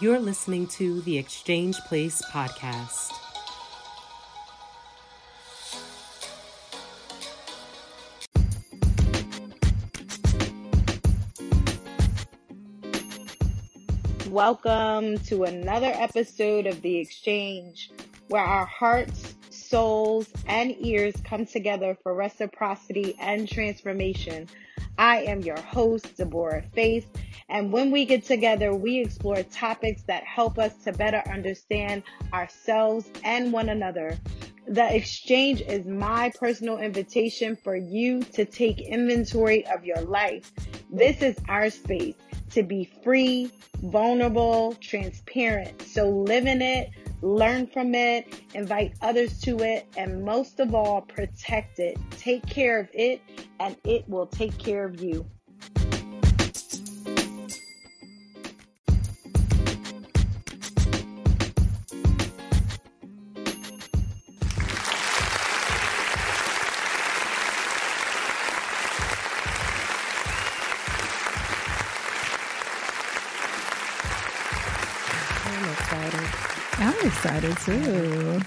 You're listening to the Exchange Place podcast. Welcome to another episode of The Exchange, where our hearts, souls, and ears come together for reciprocity and transformation. I am your host, Deborah Faith, and when we get together, we explore topics that help us to better understand ourselves and one another. The exchange is my personal invitation for you to take inventory of your life. This is our space to be free, vulnerable, transparent. So live in it, learn from it, invite others to it, and most of all, protect it. Take care of it, and it will take care of you. I'm too.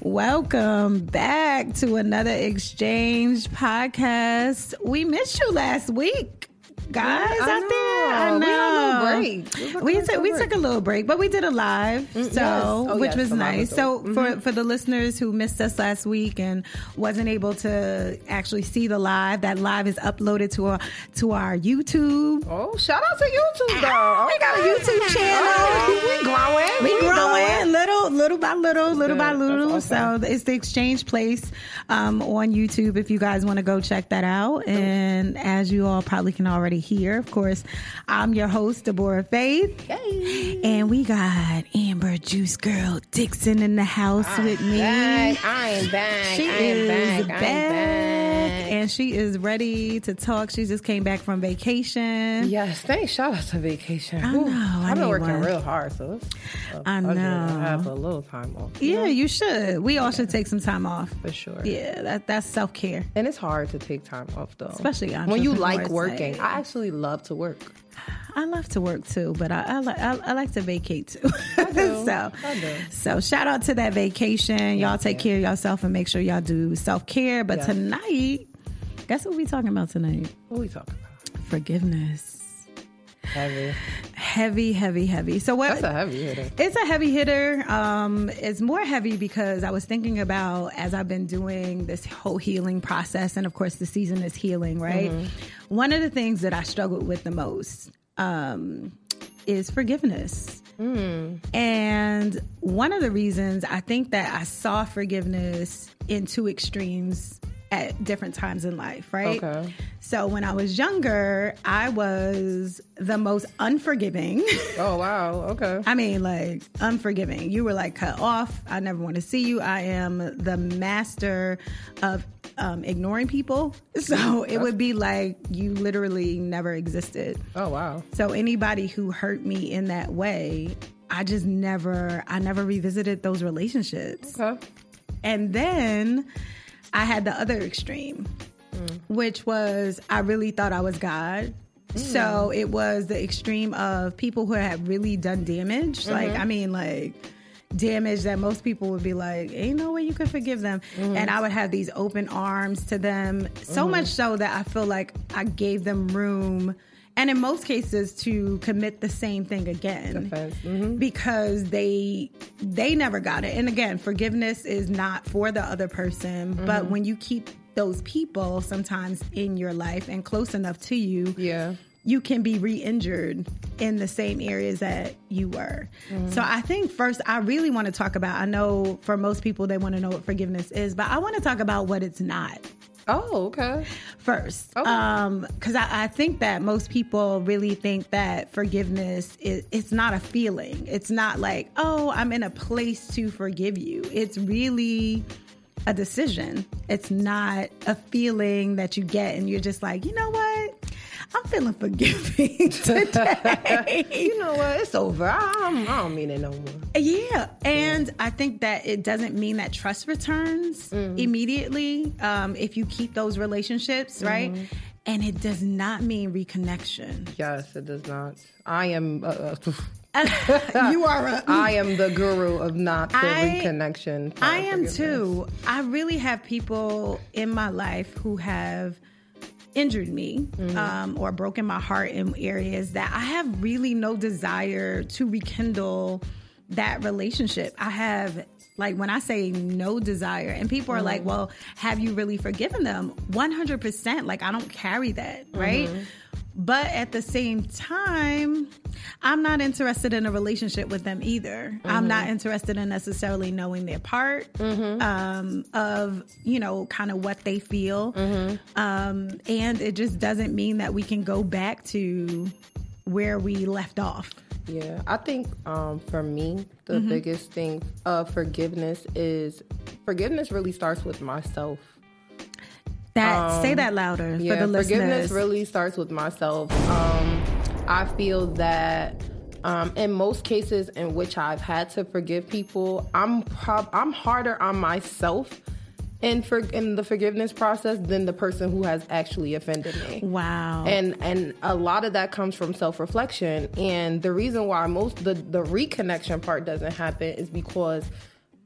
Welcome back to another exchange podcast. We missed you last week, guys. Yeah, I out there, I know. know. We had a little break. We We took a we little took a little break, but we did a live, so yes. Oh, which yes, was nice. So dope. for for the listeners who missed us last week and wasn't able to actually see the live, that live is uploaded to our to our YouTube. Oh, shout out to YouTube, though. We got a YouTube channel. Oh, we growing. We growing little, little by little, little by little. Awesome. So it's the Exchange Place um, on YouTube. If you guys want to go check that out, and as you all probably can already hear, of course, I'm your host Deborah Faith, Yay. and we got Amber Juice Girl Dixon in the house with me. Back. I am back. She I is back, back. I and she is ready to talk. She just came back from vacation. Yes, thanks. Shout out to vacation. I know, I I've been working one. real hard, so uh, I know. have a little time off. Yeah, you should. We all should take some time off. for sure. Yeah, that that's self care. And it's hard to take time off, though. Especially when you like working. like- I actually love to work. I love to work too, but I I, like I, I like to vacate too. so so shout out to that vacation. y'all take care of yourself and make sure y'all do self care. But Yes. tonight, guess what we talking about tonight? What we talking about? Forgiveness. Heavy. Heavy, heavy, heavy. So what? That's a heavy hitter. It's a heavy hitter. Um, it's more heavy because I was thinking about as I've been doing this whole healing process, and of course, the season is healing, right? One of the things that I struggled with the most um, is forgiveness. And one of the reasons I think that I saw forgiveness in two extremes at different times in life, right? Okay. So when I was younger, I was the most unforgiving. Oh, wow. Okay. I mean, like unforgiving. You were like cut off. I never want to see you. I am the master of um, ignoring people. So it would be like you literally never existed. Oh, wow. So anybody who hurt me in that way, I just never, I never revisited those relationships. Okay. And then I had the other extreme, mm. which was I really thought I was God. Mm. So it was the extreme of people who had really done damage. Mm-hmm. Like, I mean, like damage that most people would be like, ain't no way you could forgive them. Mm-hmm. And I would have these open arms to them, so mm-hmm. much so that I feel like I gave them room. And in most cases, to commit the same thing again. Mhm. because they they never got it. And again, forgiveness is not for the other person, but when you keep those people sometimes in your life and close enough to you, Yeah. you can be re-injured in the same areas that you were. So I think first I really want to talk about I know for most people they want to know what forgiveness is, but I want to talk about what it's not Oh, okay. first. Okay. Um, because I, I think that most people really think that forgiveness is it's not a feeling. It's not like, oh, I'm in a place to forgive you. It's really a decision. It's not a feeling that you get and you're just like, you know what? I'm feeling forgiving today. You know what? It's over. I, I'm- I don't mean it no more. Yeah, and I think that it doesn't mean that trust returns immediately um, if you keep those relationships, right? And it does not mean reconnection. Yes, it does not. I am. Uh, uh, you are a. I am the guru of not the I- reconnection. I am too. I really have people in my life who have injured me Mm-hmm. um, or broken my heart in areas that I have really no desire to rekindle that relationship. I have. Like when I say no desire, and people are Mm-hmm. like, well, have you really forgiven them? 100%. Like, I don't carry that, right? Mm-hmm. But at the same time, I'm not interested in a relationship with them either. I'm not interested in necessarily knowing their part um, of, you know, kind of what they feel. Um, and it just doesn't mean that we can go back to where we left off. Yeah, I think um, for me, the Mm-hmm. biggest thing of forgiveness is forgiveness really starts with myself. That say that louder Um, Yeah, for the listeners. forgiveness really starts with myself. Um, I feel that um, in most cases in which I've had to forgive people, I'm prob- I'm harder on myself in for in the forgiveness process than the person who has actually offended me wow. and and a lot of that comes from self-reflection and the reason why most the the reconnection part doesn't happen is because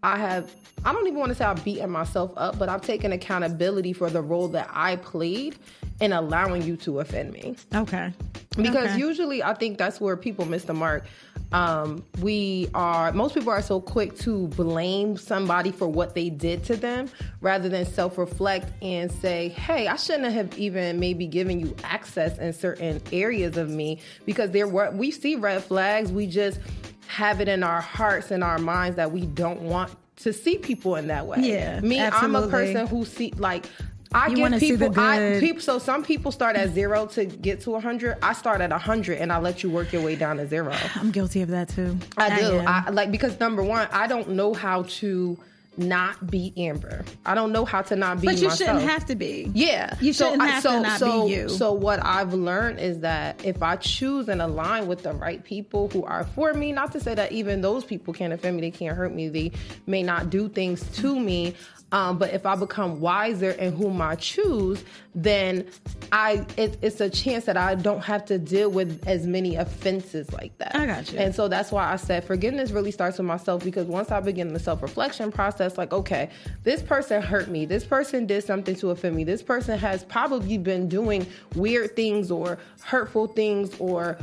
i have i don't even want to say i've beaten myself up but i've taken accountability for the role that i played in allowing you to offend me okay. because Okay. usually I think that's where people miss the mark. Um, we are most people are so quick to blame somebody for what they did to them rather than self-reflect and say, "Hey, I shouldn't have even maybe given you access in certain areas of me because there were we see red flags, we just have it in our hearts and our minds that we don't want to see people in that way. Yeah, me, I'm a person who see like I You give wanna see the people I people so some people start at zero to get to 100. I start at 100 and I let you work your way down to zero. I'm guilty of that too. I do. am. I, like because number one, I don't know how to not be Amber. I don't know how to not be but you myself. shouldn't have to be. Yeah, You shouldn't I- have to not so, be you. So what I've learned is that if I choose and align with the right people who are for me, not to say that even those people can't offend me, they can't hurt me, they may not do things to me. Um, but if I become wiser in whom I choose, then I it, it's a chance that I don't have to deal with as many offenses like that. I got you. And so that's why I said forgiveness really starts with myself because once I begin the self reflection process, like, okay, this person hurt me. This person did something to offend me. This person has probably been doing weird things or hurtful things or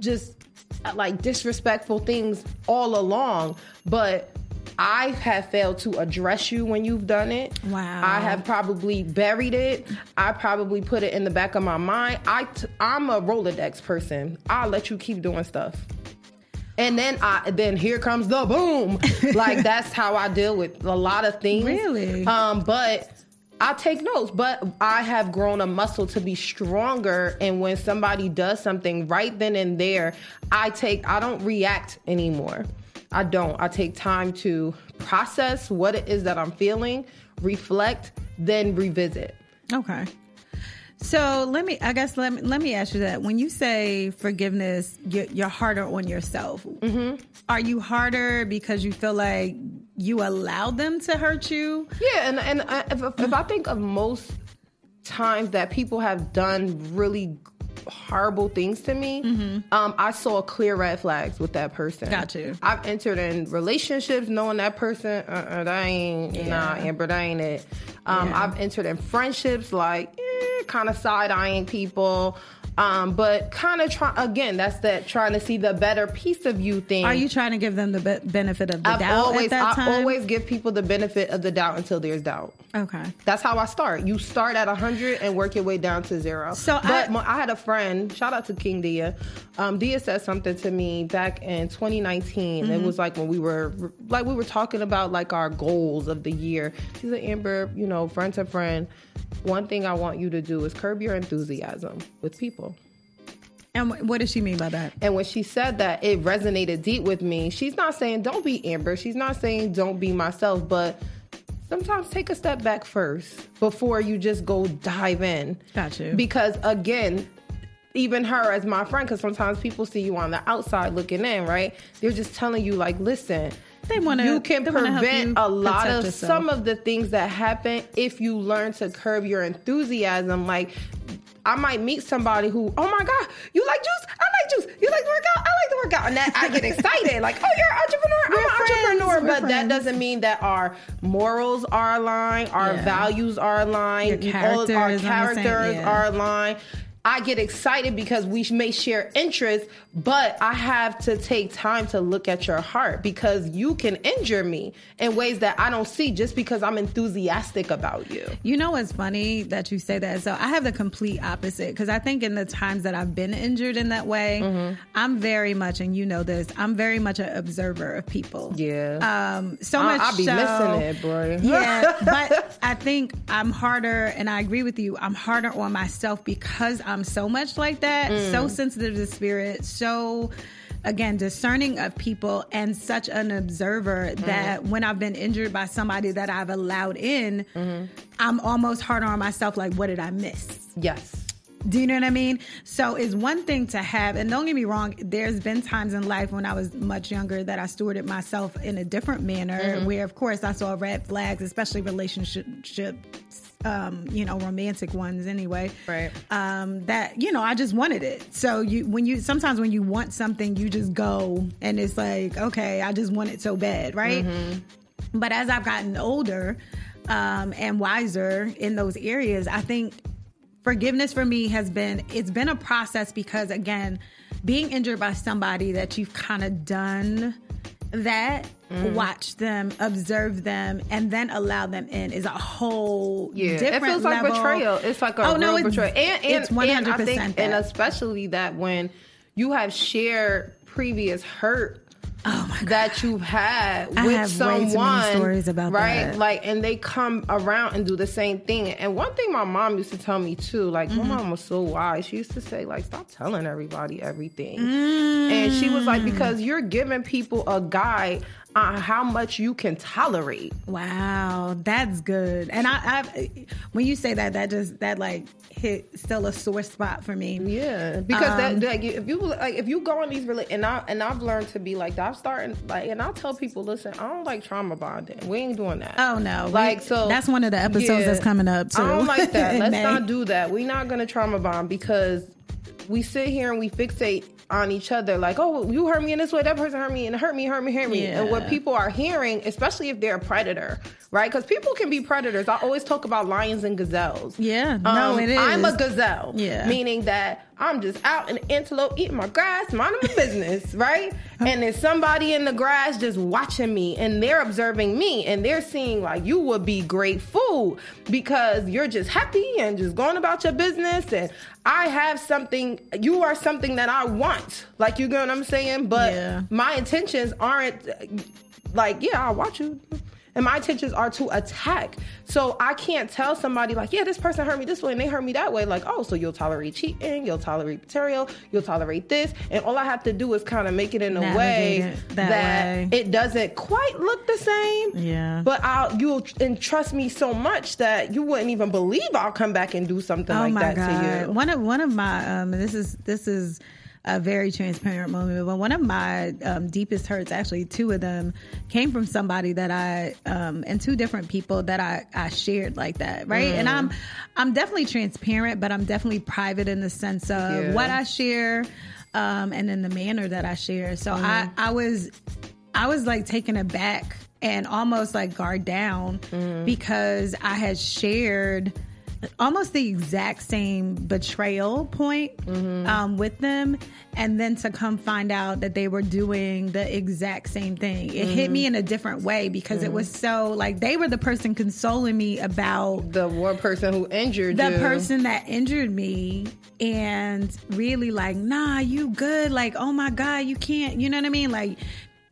just like disrespectful things all along. But I have failed to address you when you've done it. Wow. I have probably buried it. I probably put it in the back of my mind. I t- I'm a Rolodex person. I'll let you keep doing stuff. And then I then here comes the boom. like that's how I deal with a lot of things. Really? Um, but I take notes, but I have grown a muscle to be stronger. And when somebody does something right then and there, I take, I don't react anymore. I don't. I take time to process what it is that I'm feeling, reflect, then revisit. Okay. So let me, I guess, let me, let me ask you that. When you say forgiveness, you're, you're harder on yourself. Mm-hmm. Are you harder because you feel like you allowed them to hurt you? Yeah, and and I, if, if I think of most times that people have done really horrible things to me, um, I saw clear red flags with that person. Got you. I've entered in relationships knowing that person, uh-uh, that ain't, nah, Amber, that ain't it. Um, Yeah. I've entered in friendships like, eh, kind of side eyeing people. Um, but kind of try again. That's that trying to see the better piece of you thing. Are you trying to give them the be- benefit of the I've doubt always, at that I time? always give people the benefit of the doubt until there's doubt. Okay. That's how I start. You start at 100 and work your way down to zero. So but I- I, had a friend, shout out to King Dia. Um, Dia said something to me back in 2019. Mm-hmm. It was like when we were like we were talking about like our goals of the year. She said, Amber, you know, friend to friend, one thing I want you to do is curb your enthusiasm with people. And what does she mean by that? And when she said that, it resonated deep with me. She's not saying don't be Amber. She's not saying don't be myself, but sometimes take a step back first before you just go dive in. Got you. Because again, even her as my friend, because sometimes people see you on the outside looking in, right? They're just telling you, like, listen, They wanna- you can they wanna help prevent you a lot of yourself. some of the things that happen if you learn to curb your enthusiasm. Like, I might meet somebody who, oh my God, you like juice? I like juice. You like to work out? I like to work yeah, and that I get excited. Like, oh, you're an entrepreneur. I'm We're an friends. entrepreneur. We're but that doesn't mean that our morals are aligned, our Yeah. values are aligned, all of our character is on the same- characters yeah. are aligned. I get excited because we may share interests, but I have to take time to look at your heart because you can injure me in ways that I don't see just because I'm enthusiastic about you. You know what's funny that you say that? So I have the complete opposite because I think in the times that I've been injured in that way, Mm-hmm. I'm very much, and you know this, I'm very much an observer of people. Yeah. Um, so I- much I'll be so, missing it, bro. yeah, but I think I'm harder, and I agree with you. I'm harder on myself because I'm so much like that, Mm. so sensitive to spirit, so again discerning of people, and such an observer Mm. that when I've been injured by somebody that I've allowed in, Mm-hmm. I'm almost harder on myself. Like, what did I miss? yes. Do you know what I mean? So it's one thing to have, and don't get me wrong, there's been times in life when I was much younger that I stewarded myself in a different manner Mm-hmm. where, of course, I saw red flags, especially relationships, um, you know, romantic ones anyway. Right. Um, that, you know, I just wanted it. So you, when you, sometimes when you want something, you just go and it's like, okay, I just want it so bad, right? But as I've gotten older um, and wiser in those areas, I think forgiveness for me has been it's been a process because again, being injured by somebody that you've kind of done that mm. watch them observe them and then allow them in is a whole Yeah, different it feels like level. betrayal. It's like a oh, no, it's, betrayal, and and, it's 100% and I think, and especially that when you have shared previous hurt. Oh my God. That you've had I with someone, stories about right? that. Like, and they come around and do the same thing. And one thing my mom used to tell me too, like Mm-hmm. my mom was so wise. She used to say, like, stop telling everybody everything. Mm. And she was like, because you're giving people a guide on how much you can tolerate. Wow, that's good. And I, I, when you say that, that just that like hit still a sore spot for me. Yeah, because Um, that like if you like if you go on these rela- and I and I've learned to be like. I'm starting like and I'll tell people, listen, I don't like trauma bonding. We ain't doing that. Oh no, we- like so that's one of the episodes yeah. that's coming up. Too, I don't like that. Let's May. not do that. We're not gonna trauma bond because we sit here and we fixate on each other like, oh, you hurt me in this way, that person hurt me, and hurt me, hurt me, hurt me. And what people are hearing, especially if they're a predator, right? Because people can be predators. I always talk about lions and gazelles. Yeah, no, Um, it is. I'm a gazelle. Yeah. Meaning that I'm just out in the antelope eating my grass, minding my business, right? And there's somebody in the grass just watching me and they're observing me and they're seeing like you would be great food because you're just happy and just going about your business and I have something you are something that I want. Like you get what I'm saying? But Yeah. my intentions aren't like, yeah, I'll watch you. And my intentions are to attack. So I can't tell somebody like, yeah, this person hurt me this way and they hurt me that way. Like, oh, so you'll tolerate cheating, you'll tolerate betrayal, you'll tolerate this. And all I have to do is kind of make it in a Navigate way it that way. it doesn't quite look the same. Yeah. But I'll you'll entrust me so much that you wouldn't even believe I'll come back and do something Oh like that god! to you. One of one of my um, this is this is a very transparent moment, but one of my um, deepest hurts, actually, two of them came from somebody that I um, and two different people that I I shared like that, right? And I'm I'm definitely transparent, but I'm definitely private in the sense of Yeah. what I share, um, and in the manner that I share. So I I was I was like taken aback and almost like guard down because I had shared almost the exact same betrayal point mm-hmm. um, with them, and then to come find out that they were doing the exact same thing. It hit me mm-hmm. in a different way because it mm-hmm. was so like they were the person consoling me about The one person who injured the you. person that injured me and really like nah you good. Like oh my god you can't you know what i mean? Like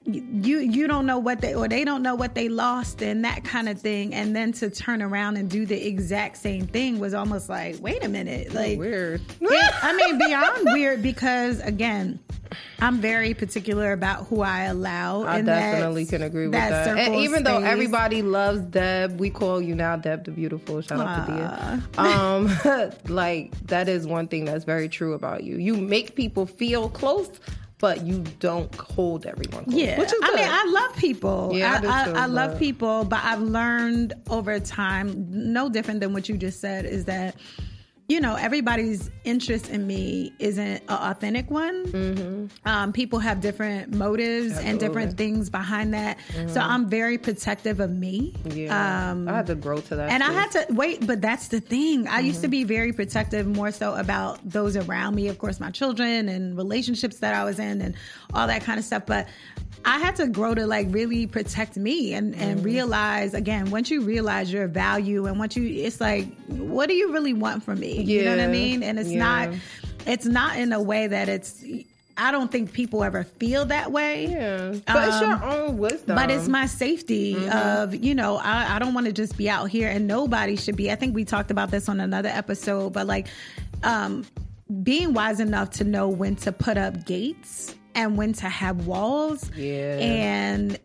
you you don't know what they or they don't know what they lost and that kind of thing and then to turn around and do the exact same thing was almost like wait a minute like weird. it- I mean, beyond weird because again, I'm very particular about who I allow. I in that- definitely can agree with that. And circle of even though everybody loves Deb, we call you now Deb the Beautiful. Shout out to Dia. Um, like that is one thing that's very true about you. You make people feel close, but you don't hold everyone close. Yeah, which is I mean, I love people. Yeah, I I, I, too, I love people, but I've learned over time, no different than what you just said, is that you know, everybody's interest in me isn't an authentic one. Mm-hmm. Um, people have different motives Absolutely. and different things behind that. Mm-hmm. So I'm very protective of me. Yeah. Um, I had to grow to that. And too. I had to wait, but that's the thing. I mm-hmm. used to mm-hmm. be very protective more so about those around me, of course, my children and relationships that I was in and all that kind of stuff. But I had to grow to like really protect me and, and mm-hmm. realize again, once you realize your value and once you, it's like, what do you really want from me? Yeah. You know what I mean? And it's yeah. not, it's not in a way that it's, I don't think people ever feel that way. Yeah. But um, it's your um, own wisdom. But it's my safety mm-hmm. of, you know, I, I don't want to just be out here and nobody should be. I think we talked about this on another episode, but like, um, being wise enough to know when to put up gates and when to have walls. Yeah. And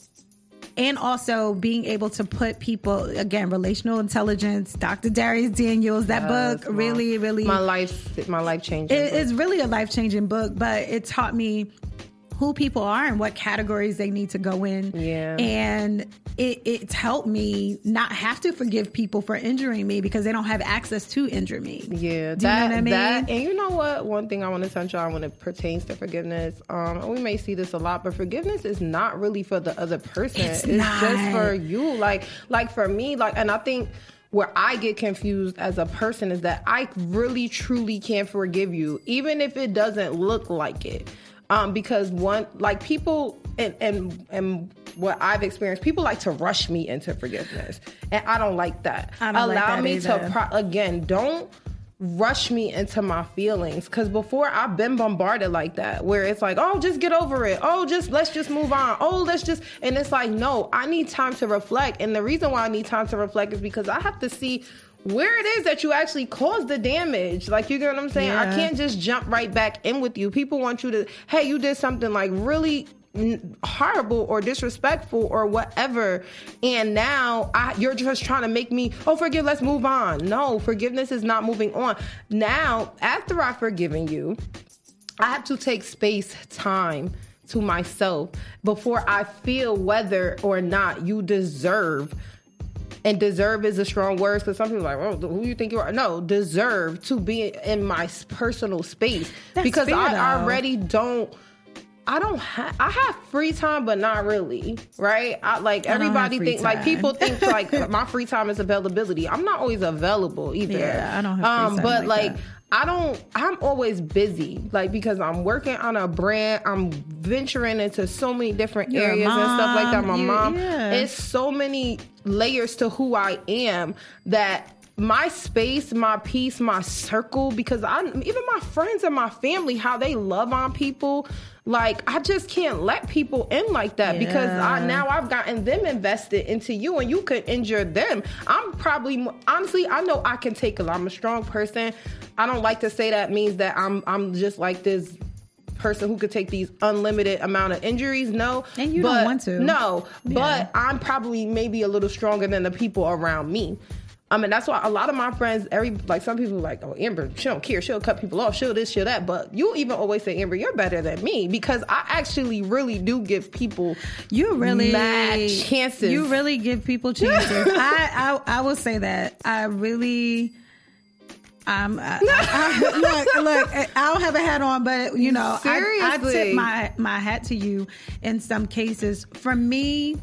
and also being able to put people again relational intelligence dr dharius daniels that yes, book really really my life my life changing it, it's really a life changing book but it taught me who people are and what categories they need to go in. Yeah. And it, it's helped me not have to forgive people for injuring me because they don't have access to injure me. Yeah. Do that, you know what I mean? That, and you know what? One thing I want to touch on when it pertains to forgiveness, um, we may see this a lot, but forgiveness is not really for the other person. It's, it's just for you. Like, like for me, like, and I think where I get confused as a person is that I really truly can't forgive you, even if it doesn't look like it um, because one like people and and and what I've experienced, people like to rush me into forgiveness, and I don't like that. Don't Allow like that me either. to pro- again, don't rush me into my feelings because before I've been bombarded like that where it's like oh just get over it oh just let's just move on oh let's just and it's like no I need time to reflect and the reason why I need time to reflect is because I have to see where it is that you actually caused the damage. Like you get what I'm saying? Yeah. I can't just jump right back in with you. People want you to, hey, you did something like really horrible or disrespectful or whatever and now I, you're just trying to make me oh forgive let's move on no forgiveness is not moving on now after i've forgiven you i have to take space time to myself before i feel whether or not you deserve and deserve is a strong word because some people are like, oh, who you think you are? No, deserve to be in my personal space That's because I though. already don't. I don't have I have free time, but not really, right? I like everybody think time. like people think like my free time is availability. I'm not always available either. Yeah, I don't have um, but like, like I don't, I'm always busy, like because I'm working on a brand, I'm venturing into so many different You're areas and stuff like that. My you, mom, yeah. it's so many layers to who I am that my space, my peace, my circle, because I even my friends and my family, how they love on people. Like I just can't let people in like that yeah. because I now I've gotten them invested into you and you could injure them. I'm probably honestly I know I can take a lot. I'm a strong person. I don't like to say that means that I'm I'm just like this person who could take these unlimited amount of injuries. No, and you but, don't want to. No, yeah. but I'm probably maybe a little stronger than the people around me. I mean, that's why a lot of my friends, every like some people like, oh, Amber, she don't care. She'll cut people off. She'll this, she'll that. But you even always say, Amber, you're better than me because I actually really do give people you really mad chances. You really give people chances. I, I I will say that I really. Um, I, I, look, look, I don't have a hat on, but you know, Seriously. I, I tip my my hat to you in some cases. For me,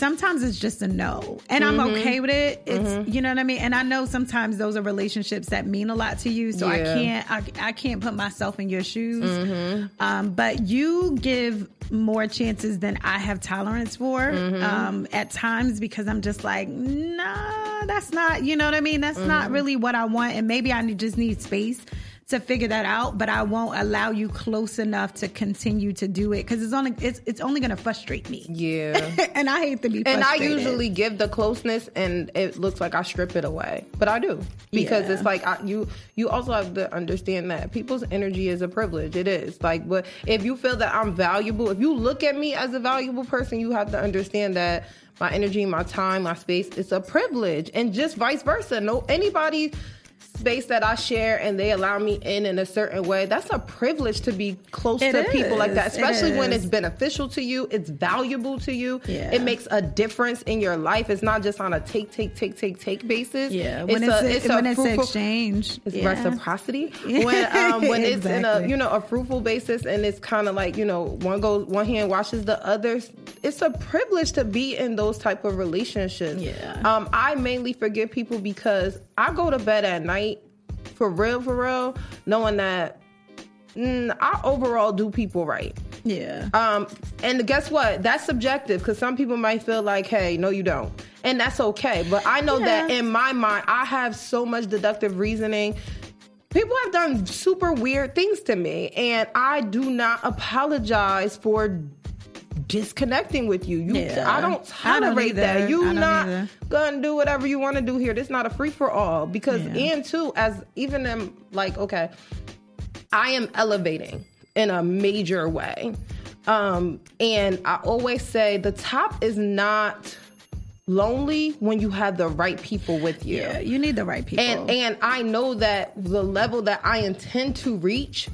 sometimes it's just a no and mm-hmm. i'm okay with it it's mm-hmm. you know what i mean and i know sometimes those are relationships that mean a lot to you so yeah. i can't I, I, can't put myself in your shoes mm-hmm. um, but you give more chances than i have tolerance for mm-hmm. um, at times because i'm just like nah that's not you know what i mean that's not mm-hmm. really what i want and maybe i just need space to figure that out, but I won't allow you close enough to continue to do it because it's only it's it's only going to frustrate me. Yeah, and I hate to be. And I usually give the closeness, and it looks like I strip it away, but I do because yeah. it's like I, you you also have to understand that people's energy is a privilege. It is like, but if you feel that I'm valuable, if you look at me as a valuable person, you have to understand that my energy, my time, my space, it's a privilege, and just vice versa. No anybody space that I share and they allow me in in a certain way, that's a privilege to be close It to people like is. that, It especially when is. it's beneficial to you, it's valuable to you, Yeah. it makes a difference in your life. It's not just on a take, take, take, take, take basis. Yeah, when it's, a, when it's an exchange, It's yeah. reciprocity when um, when it's in a you know a fruitful basis and it's kind of like you know one goes one hand washes the other. It's a privilege to be in those type of relationships. Yeah. Um, I mainly forgive people because I go to bed at night for real, for real, knowing that mm, I overall do people right. Yeah, Um, and guess what? That's subjective because some people might feel like, hey, no, you don't. And that's okay. But I know that in my mind, I have so much deductive reasoning. People have done super weird things to me, and I do not apologize for disconnecting with you. You Yeah. I don't I don't tolerate that. You don't either. gonna do whatever you want to do here. This not a free for all. Because Yeah. and too, as even in like, okay, I am elevating in a major way. Um, and I always say the top is not lonely when you have the right people with you. yeah, you need the right people. And and I know that the level that I intend to reach,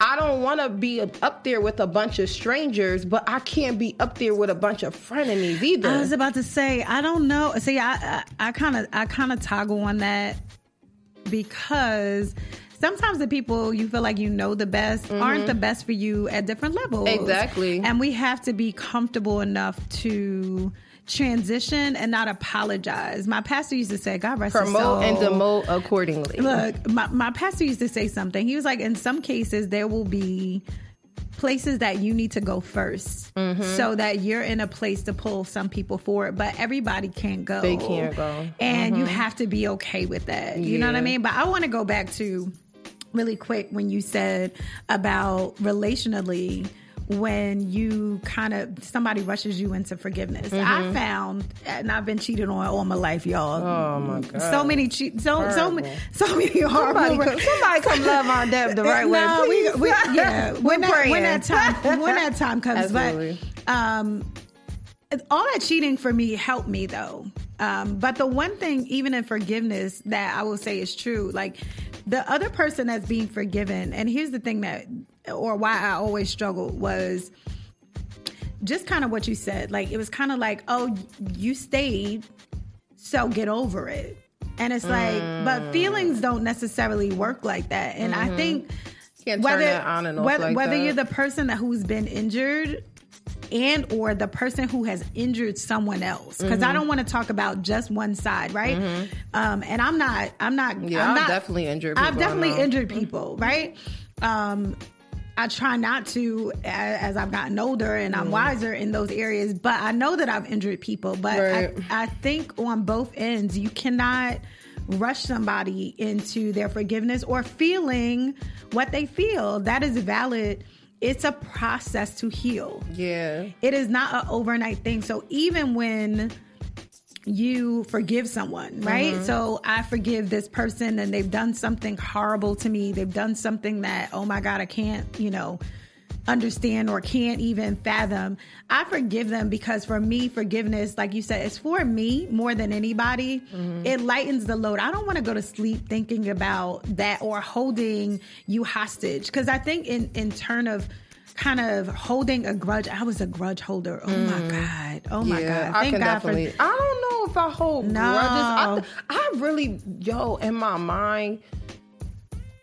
I don't want to be up there with a bunch of strangers, but I can't be up there with a bunch of frenemies either. I was about to say, I don't know. See, I I kind of I kind of toggle on that because sometimes the people you feel like you know the best aren't the best for you at different levels. Mm-hmm. Exactly. And we have to be comfortable enough to transition and not apologize. My pastor used to say, God rest his Promote soul. and demote accordingly. Look, my, my pastor used to say something. He was like, in some cases, there will be places that you need to go 1st Mm-hmm. so that you're in a place to pull some people forward, but everybody can't go. They can't go. Mm-hmm. And you have to be okay with that. You know what I mean? But I want to go back to really quick when you said about relationally when you kind of somebody rushes you into forgiveness. I found and I've been cheated on all my life, y'all. Mm-hmm. Oh my god. So many cheat, so so many, Horrible. so many horrible. Somebody come, somebody come love Aunt Deb the right way. No, we, we, yeah, when that, praying. when that time when that time comes, Absolutely. but um, all that cheating for me helped me though. Um, but the one thing, even in forgiveness, that I will say is true, like the other person that's being forgiven, and here's the thing that, or why I always struggled was just kind of what you said. Like it was kind of like, oh, you stayed, so get over it. And it's like, but mm. feelings don't necessarily work like that. And I mm-hmm. think Can't turn that on and off whether, like whether you're the person that who's been injured and or the person who has injured someone else because Mm-hmm. i don't want to talk about just one side right um and i'm not i'm not Yeah, I'm not, definitely injured i've definitely injured people right um I try not to as I've gotten older and I'm wiser in those areas, but I know that I've injured people. But Right. I, I think on both ends, you cannot rush somebody into their forgiveness or feeling what they feel. That is valid. It's a process to heal. Yeah. It is not an overnight thing. So even when you forgive someone, right? Mm-hmm. So I forgive this person and they've done something horrible to me. They've done something that, oh my God, I can't, you know, understand or can't even fathom. I forgive them because for me, forgiveness, like you said, it's for me more than anybody. Mm-hmm. It lightens the load. I don't want to go to sleep thinking about that or holding you hostage. Because I think in, in turn of kind of holding a grudge, I was a grudge holder. Oh my God. Oh my Mm. yeah, God. I Thank can God definitely. for I don't know if I hold No. grudges. I, th- I really, yo, in my mind,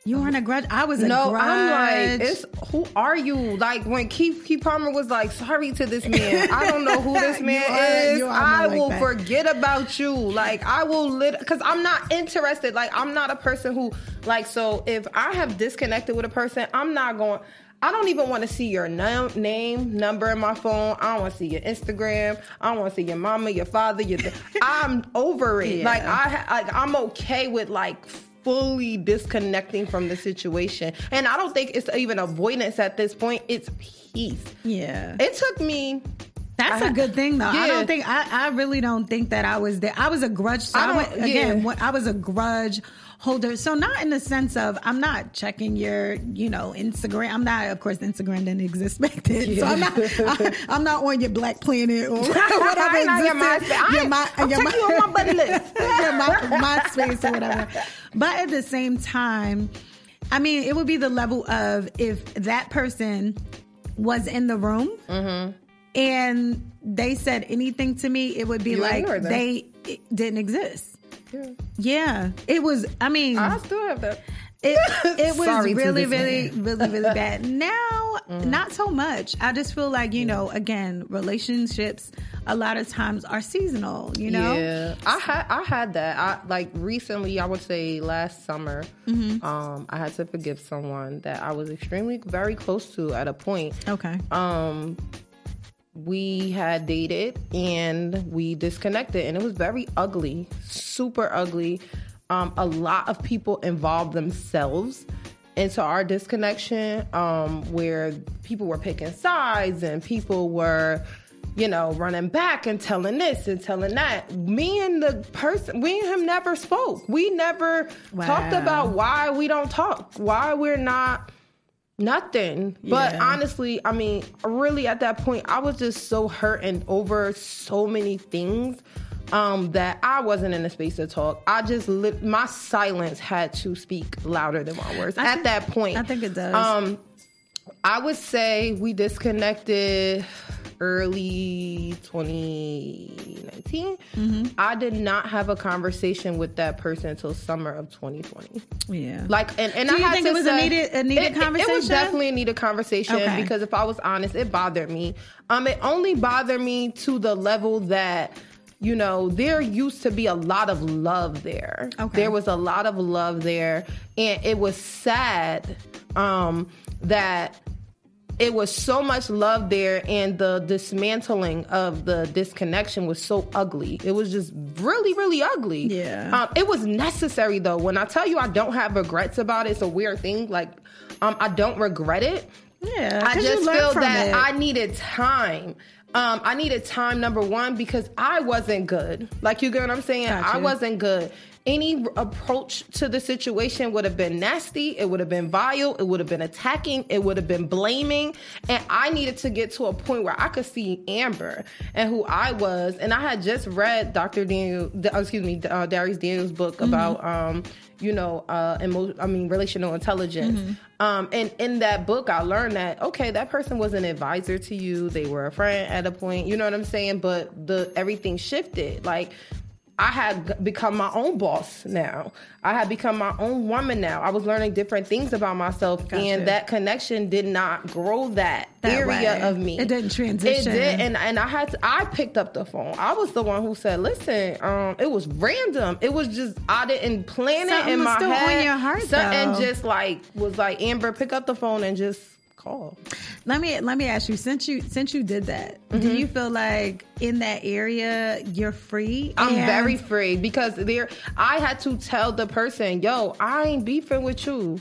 you weren't a grudge. I was a no, grudge. I'm like, it's who are you? Like when Keke Keke Palmer was like, sorry to this man. I don't know who this man are- is. I more like will forget about you. Like I will lit because I'm not interested. Like I'm not a person who like. So if I have disconnected with a person, I'm not going. I don't even want to see your num- name, number in my phone. I don't want to see your Instagram. I don't want to see your mama, your father. Your I'm over it. Yeah. Like I like I'm okay with like fully disconnecting from the situation. And I don't think it's even avoidance at this point. It's peace. Yeah. It took me That's I- a good thing, though. I don't think I, I really don't think that I was there. I was a grudge. So I I, went again. yeah. I was a grudge holder. So not in the sense of I'm not checking your, you know, Instagram. I'm not, of course, Instagram didn't exist back then. So I'm not, I, am not on your Black Planet or whatever. I ain't on your existed. MySpace. Your my- I'm your checking you on my buddy list. your my, MySpace or whatever. But at the same time, I mean, it would be the level of if that person was in the room Mm-hmm. and they said anything to me, it would be You like they didn't exist. Yeah, it was. I mean, I still have that. it, it was Sorry to really, really, really, really bad. Now, Mm. not so much. I just feel like you know, again, relationships a lot of times are seasonal. You know, Yeah, I had I had that. I like recently. I would say last summer. Mm-hmm. Um, I had to forgive someone that I was extremely very close to at a point. okay, Um, we had dated and we disconnected, and it was very ugly, super ugly. Um, a lot of people involved themselves into our disconnection, um, where people were picking sides and people were, you know, running back and telling this and telling that. Me and the person, we and him never spoke. We never talked about why we don't talk, why we're not Nothing. But Yeah. honestly, I mean, really at that point, I was just so hurt and over so many things um, that I wasn't in a space to talk. I just lit, my silence had to speak louder than my words I at think- that point. I think it does. Um, I would say we disconnected early 2019. Mm-hmm. I did not have a conversation with that person until summer of 2020. yeah. Like, and, and Do I you had think to it was a say- needed- a needed it- it- It was conversation? definitely a needed conversation Okay. because if I was honest, it bothered me. Um, it only bothered me to the level that you know there used to be a lot of love there. Okay. There was a lot of love there, and it was sad um, that it was so much love there and the dismantling of the disconnection was so ugly it was just really really ugly Yeah. um, it was necessary though when i tell you i don't have regrets about it it's a weird thing like um, i don't regret it yeah, i just feel that it. I needed time. Um, I needed time, number one, because I wasn't good. Like, you get what I'm saying? I wasn't good. Any approach to the situation would have been nasty. It would have been vile. It would have been attacking. It would have been blaming. And I needed to get to a point where I could see Amber and who I was. And I had just read Dr. Daniel, uh, excuse me, uh, Dharius Daniels' book Mm-hmm. about, um, you know, uh, emo- I mean, relational intelligence. Mm-hmm. Um, and in that book, I learned that okay, that person was an advisor to you. They were a friend at a point. You know what I'm saying? But the everything shifted. Like I had become my own boss now. I had become my own woman now. I was learning different things about myself, Gotcha. and that connection did not grow that, That area way. of me. It didn't transition. It did, and and I had to. I picked up the phone. I was the one who said, "Listen, um, it was random. It was just I didn't plan Something it in was my still on your heart, Something though. just like was like Amber, pick up the phone and just call. Let me let me ask you since you since you did that, do Mm-hmm. you feel like in that area you're free? I'm And- very free because there. I had to tell the person, "Yo, I ain't beefing with you."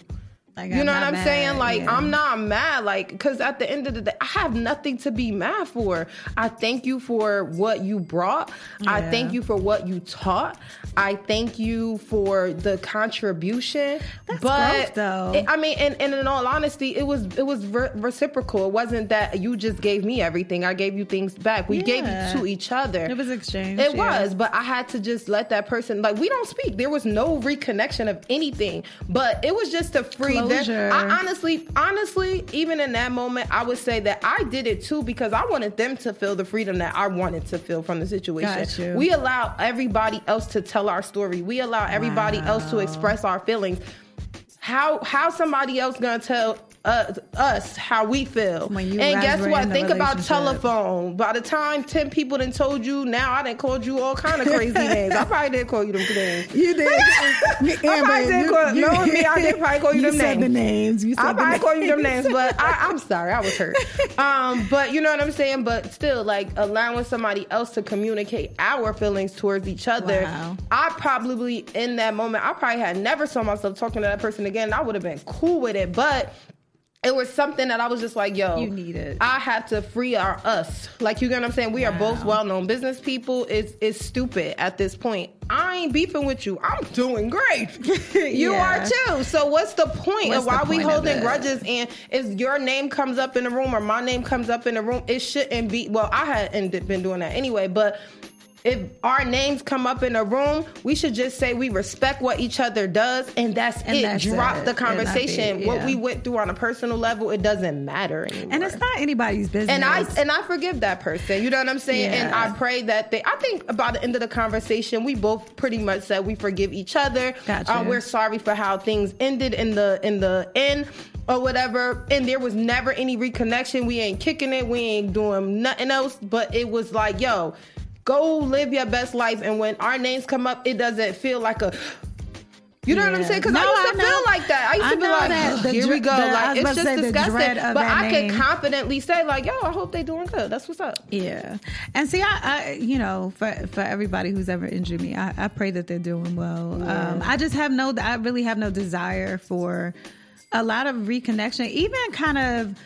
Like, You know what I'm mad, saying? Like, yeah. I'm not mad. Like, because at the end of the day, I have nothing to be mad for. I thank you for what you brought. I thank you for what you taught. I thank you for the contribution. That's but growth, though. it- I mean, and, and in all honesty, it was it was re- reciprocal. It wasn't that you just gave me everything. I gave you things back. We gave Yeah. it to each other. It was exchange, It yeah. was, but I had to just let that person like we don't speak. There was no reconnection of anything, but it was just a free them. Closure. I honestly, honestly, even in that moment, I would say that I did it too because I wanted them to feel the freedom that I wanted to feel from the situation. We allow everybody else to tell our story. We allow everybody else to express our feelings. How how somebody else gonna tell uh, us how we feel? And guess what? Think about telephone. By the time ten people done told you, now I didn't called you all kind of crazy names. I probably didn't call you them names. You did. I probably did call, knowing me, I did probably call you, you them said names. the names. You said I probably names. call you them names, but I, I'm sorry, I was hurt. Um, but you know what I'm saying. But still, like allowing somebody else to communicate our feelings towards each other. Wow. I probably in that moment, I probably had never saw myself talking to that person again. I would have been cool with it, but it was something that I was just like, yo, You need it. I have to free our us. Like you get what I'm saying? We are both well known business people. It's it's stupid at this point. I ain't beefing with you. I'm doing great. you Yeah. are too. So what's the point What's of why we point of holding grudges? And if your name comes up in the room or my name comes up in the room, it shouldn't be. Well, I hadn't been doing that anyway, but if our names come up in a room, we should just say we respect what each other does, and that's And it. that's Drop it. the And I think- conversation. What we went through on a personal level, it doesn't matter anymore. And it's not anybody's business. And I and I forgive that person. You know what I'm saying? And I pray that they. I think by the end of the conversation, we both pretty much said we forgive each other. Gotcha. Uh, we're sorry for how things ended in the in the end or whatever. And there was never any reconnection. We ain't kicking it. We ain't doing nothing else. But it was like, yo, go live your best life. And when our names come up, it doesn't feel like a. You know what I'm saying? Because No, I used to know. feel like that. I used I to be like, that. The here we go. the- like it's just disgusting. But I name. could confidently say like, yo, I hope they're doing good. That's what's up. Yeah, and see, I, I you know, for for everybody who's ever injured me, I, I pray that they're doing well. Um, I just have no, I really have no desire for a lot of reconnection, even kind of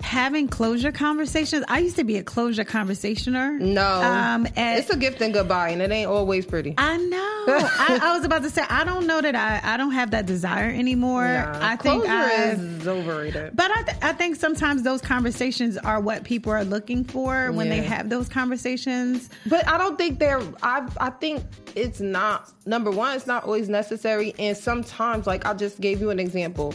having closure conversations. I used to be a closure conversationer. No, um, and it's a gift and goodbye, and it ain't always pretty. I know. I, I was about to say I don't know that I I don't have that desire anymore. Nah, I think closure I've- is overrated. But I, th- I think sometimes those conversations are what people are looking for when they have those conversations. But I don't think they're. I I think it's not. Number one, it's not always necessary, and sometimes, like I just gave you an example.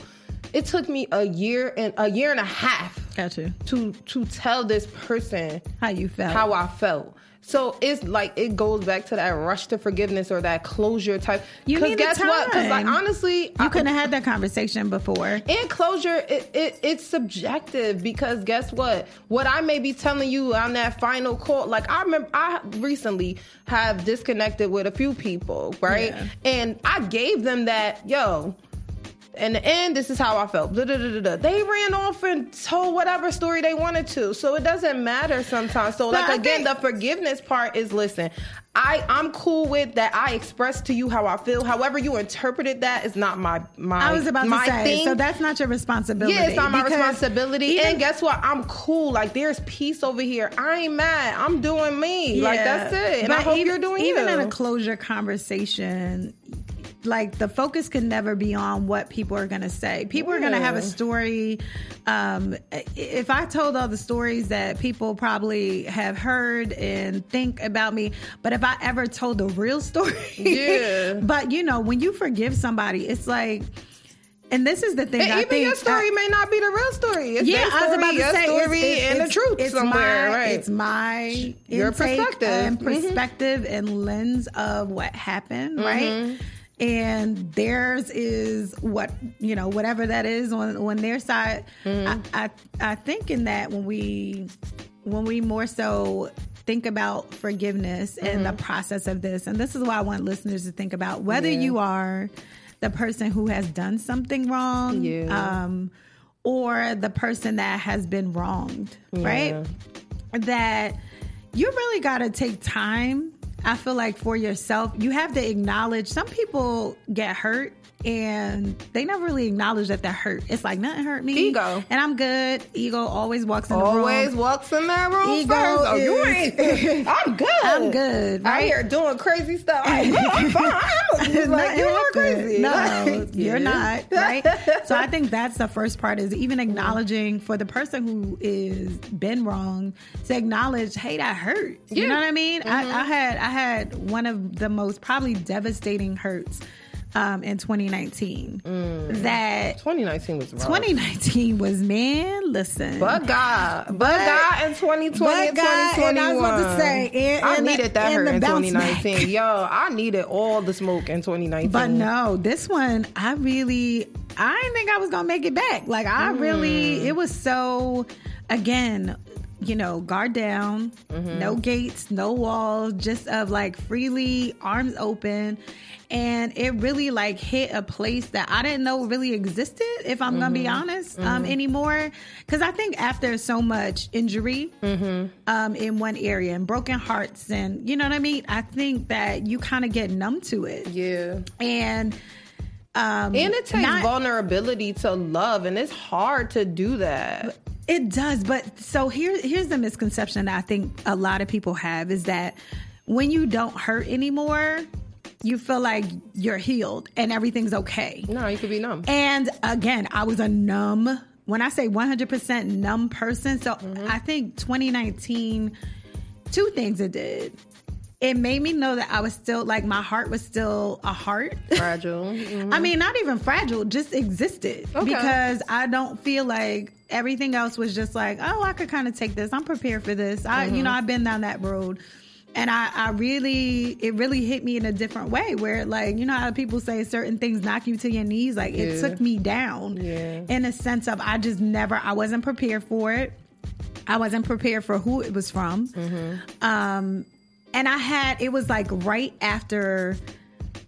It took me a year and a year and a half Gotcha. to to tell this person How you felt? how I felt. So it's like it goes back to that rush to forgiveness or that closure type. You 'Cause guess what? Because like honestly, you I- couldn't have had that conversation before. and closure, it, it, it's subjective because guess what? What I may be telling you on that final call, like I remember, I recently have disconnected with a few people, right? Yeah. And I gave them that, yo. In the end, this is how I felt. Blah, blah, blah. They ran off and told whatever story they wanted to. So it doesn't matter sometimes. So, But like again, think- the forgiveness part is listen. I I'm cool with that. I express to you how I feel. However you interpreted that is not my my. I was about to say, thing. so that's not your responsibility. Yeah, it's not my responsibility. even- and guess what? I'm cool. Like there's peace over here. I ain't mad. I'm doing me. Like that's it. And I hope even, you're doing even you. in a closure conversation. Like the focus can never be on what people are going to say. People are going to have a story. Um, if I told all the stories that people probably have heard and think about me, but if I ever told the real story, Yeah. but you know, when you forgive somebody, it's like, and this is the thing. and I even think your story I- may not be the real story. It's yeah, story, I was about to your say story, it's, it's, and the truth it's somewhere. my, right? It's my Your perspective. and Mhm. perspective and lens of what happened, Mm-hmm. And theirs is what you know, whatever that is on on their side. Mm-hmm. I, I I think in that when we when we more so think about forgiveness and Mm-hmm. the process of this, and this is why I want listeners to think about whether Yeah. you are the person who has done something wrong, Yeah. um, or the person that has been wronged, right? That you really got to take time. I feel like for yourself, you have to acknowledge some people get hurt and they never really acknowledge that they're hurt. It's like nothing hurt me. Ego. And I'm good. Ego always walks in the room. Always walks in that room Ego first. Oh, you ain't. I'm good. I'm good, I right? here doing crazy stuff. I'm, fine. I'm like you are crazy. No, Like, you're yeah. not, right? so I think that's the first part is even acknowledging for the person who is been wrong to acknowledge, hey, that hurt. You know what I mean? I, I mm-hmm. had I had one of the most probably devastating hurts um, in 2019. That 2019 was rough. 2019 was man. Listen, But God, but, God in 2020 but and 2021. and I was about to say, and- I and the- needed that hurt in bounce back. 2019. Yo, I needed all the smoke in 2019. But no, this one, I really, I didn't think I was gonna make it back. Like I really, it was so, again, you know, guard down, no gates, no walls, just of like freely, arms open. And it really like hit a place that I didn't know really existed, if I'm gonna be honest, um, anymore. Cause I think after so much injury um, in one area and broken hearts and you know what I mean, I think that you kind of get numb to it Yeah. and Um, And it takes not- vulnerability to love, and it's hard to do that. It does, but so here here's the misconception that I think a lot of people have is that when you don't hurt anymore, you feel like you're healed and everything's okay. No, you could be numb. And again, I was a numb. When I say 100% numb person, so I think 2019, two things it did. It made me know that I was still like my heart was still a heart. Fragile. Mhm. I mean, not even fragile, just existed Okay. because I don't feel like everything else was just like, oh, I could kind of take this. I'm prepared for this. I, you know, I've been down that road. And I, I really, it really hit me in a different way where, like, you know how people say certain things knock you to your knees? Like, it took me down Yeah. in a sense of I just never, I wasn't prepared for it. I wasn't prepared for who it was from. Um, and I had it was like right after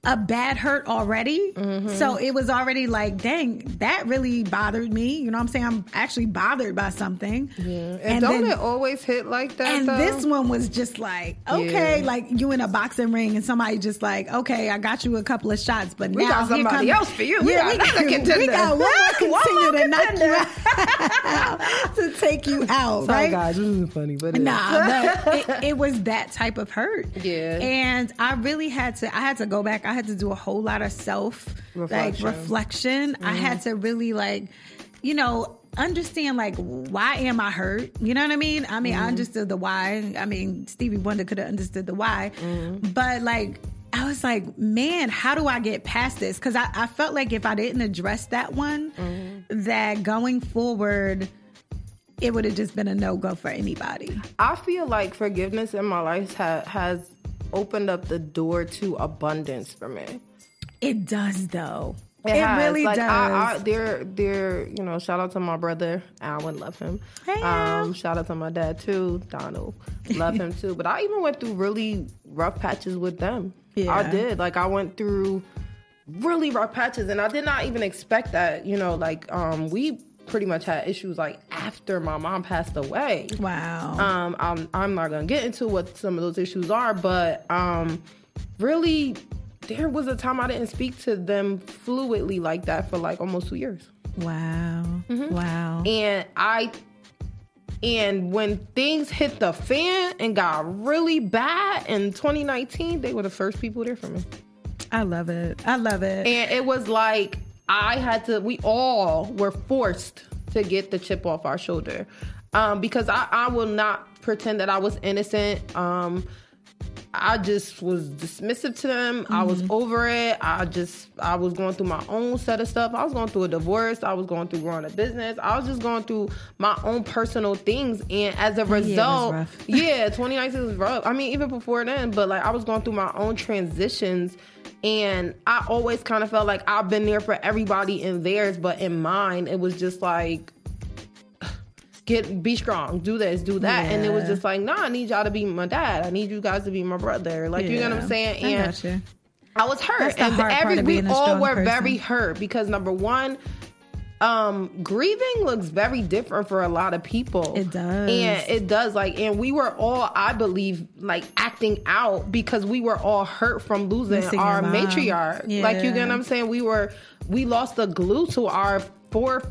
a bad hurt already. Mm-hmm. So it was already like, dang, that really bothered me. You know what I'm saying? I'm actually bothered by something. And, don't then- it always hit like that? and though? this one was just like, okay, Yeah. like you in a boxing ring and somebody just like, okay, I got you a couple of shots, but We now got somebody comes- else for you. We Yeah, got we got, we got one more One contender more to knock you out to take you out, Sorry, right? guys, this isn't funny, but. Nah, but it, it was that type of hurt. Yeah. And I really had to I had to go back. I had to do a whole lot of self like Reflection. reflection. I mm-hmm. had to really like, you know, understand like why am I hurt? You know what I mean? I mean, I mm-hmm. understood the why. I mean, Stevie Wonder could have understood the why. Mm-hmm. But like I was like, man, how do I get past this? Because I, I felt like if I didn't address that one, that going forward, it would have just been a no go for anybody. I feel like forgiveness in my life ha- has opened up the door to abundance for me. It does though. It, It, really like, does. I, I, they're, they're, you know, shout out to my brother, Alan, love him. Hey, um, shout out to my dad too, Donald, love him too. But I even went through really rough patches with them. Yeah. I did. Like I went through really rough patches, and I did not even expect that. You know, like um, we pretty much had issues like after my mom passed away. wow. Um, I'm I'm not gonna get into what some of those issues are, but um, really, there was a time I didn't speak to them fluidly like that for like almost two years, wow. Mm-hmm. Wow. and I. And when things hit the fan and got really bad in 2019, they were the first people there for me. I love it. I love it. And it was like I had to, we all were forced to get the chip off our shoulder. Um, because I, I will not pretend that I was innocent. Um, I just was dismissive to them. I was over it. I just, I was going through my own set of stuff. I was going through a divorce. I was going through growing a business. I was just going through my own personal things. And as a result, rough. yeah, 2019 was rough. I mean, even before then, but like I was going through my own transitions. And I always kind of felt like I've been there for everybody in theirs, but in mine, it was just like, get be strong, do this, do that. And it was just like, nah, I need y'all to be my dad. I need you guys to be my brother. Like you know what I'm saying? I And you. I was hurt. And every we all were person. very hurt because number one, um, grieving looks very different for a lot of people. It does. And it does. Like, and we were all, I believe, like acting out because we were all hurt from losing Missing our matriarch. Like you get what I'm saying? We were we lost the glue to our four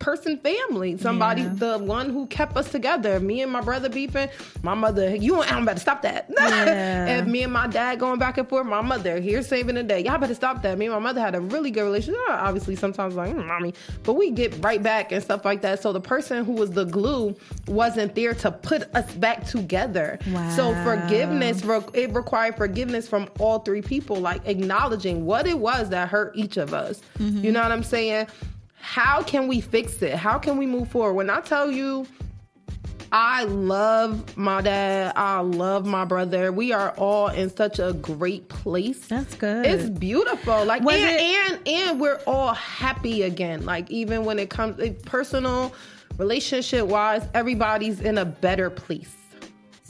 person family. Somebody Yeah. the one who kept us together. Me and my brother beefing. My mother, you and Alan better stop that. Yeah. and me and my dad going back and forth. My mother here saving the day. Y'all better stop that. Me and my mother had a really good relationship. Obviously, sometimes like mm, mommy, but we get right back and stuff like that. So the person who was the glue wasn't there to put us back together. Wow. So forgiveness, it required forgiveness from all three people, like acknowledging what it was that hurt each of us. Mm-hmm. You know what I'm saying? How can we fix it? How can we move forward? When I tell you I love my dad. I love my brother. We are all in such a great place. That's good. It's beautiful. Like and, it- and and we're all happy again. Like even when it comes like, personal, relationship wise, everybody's in a better place.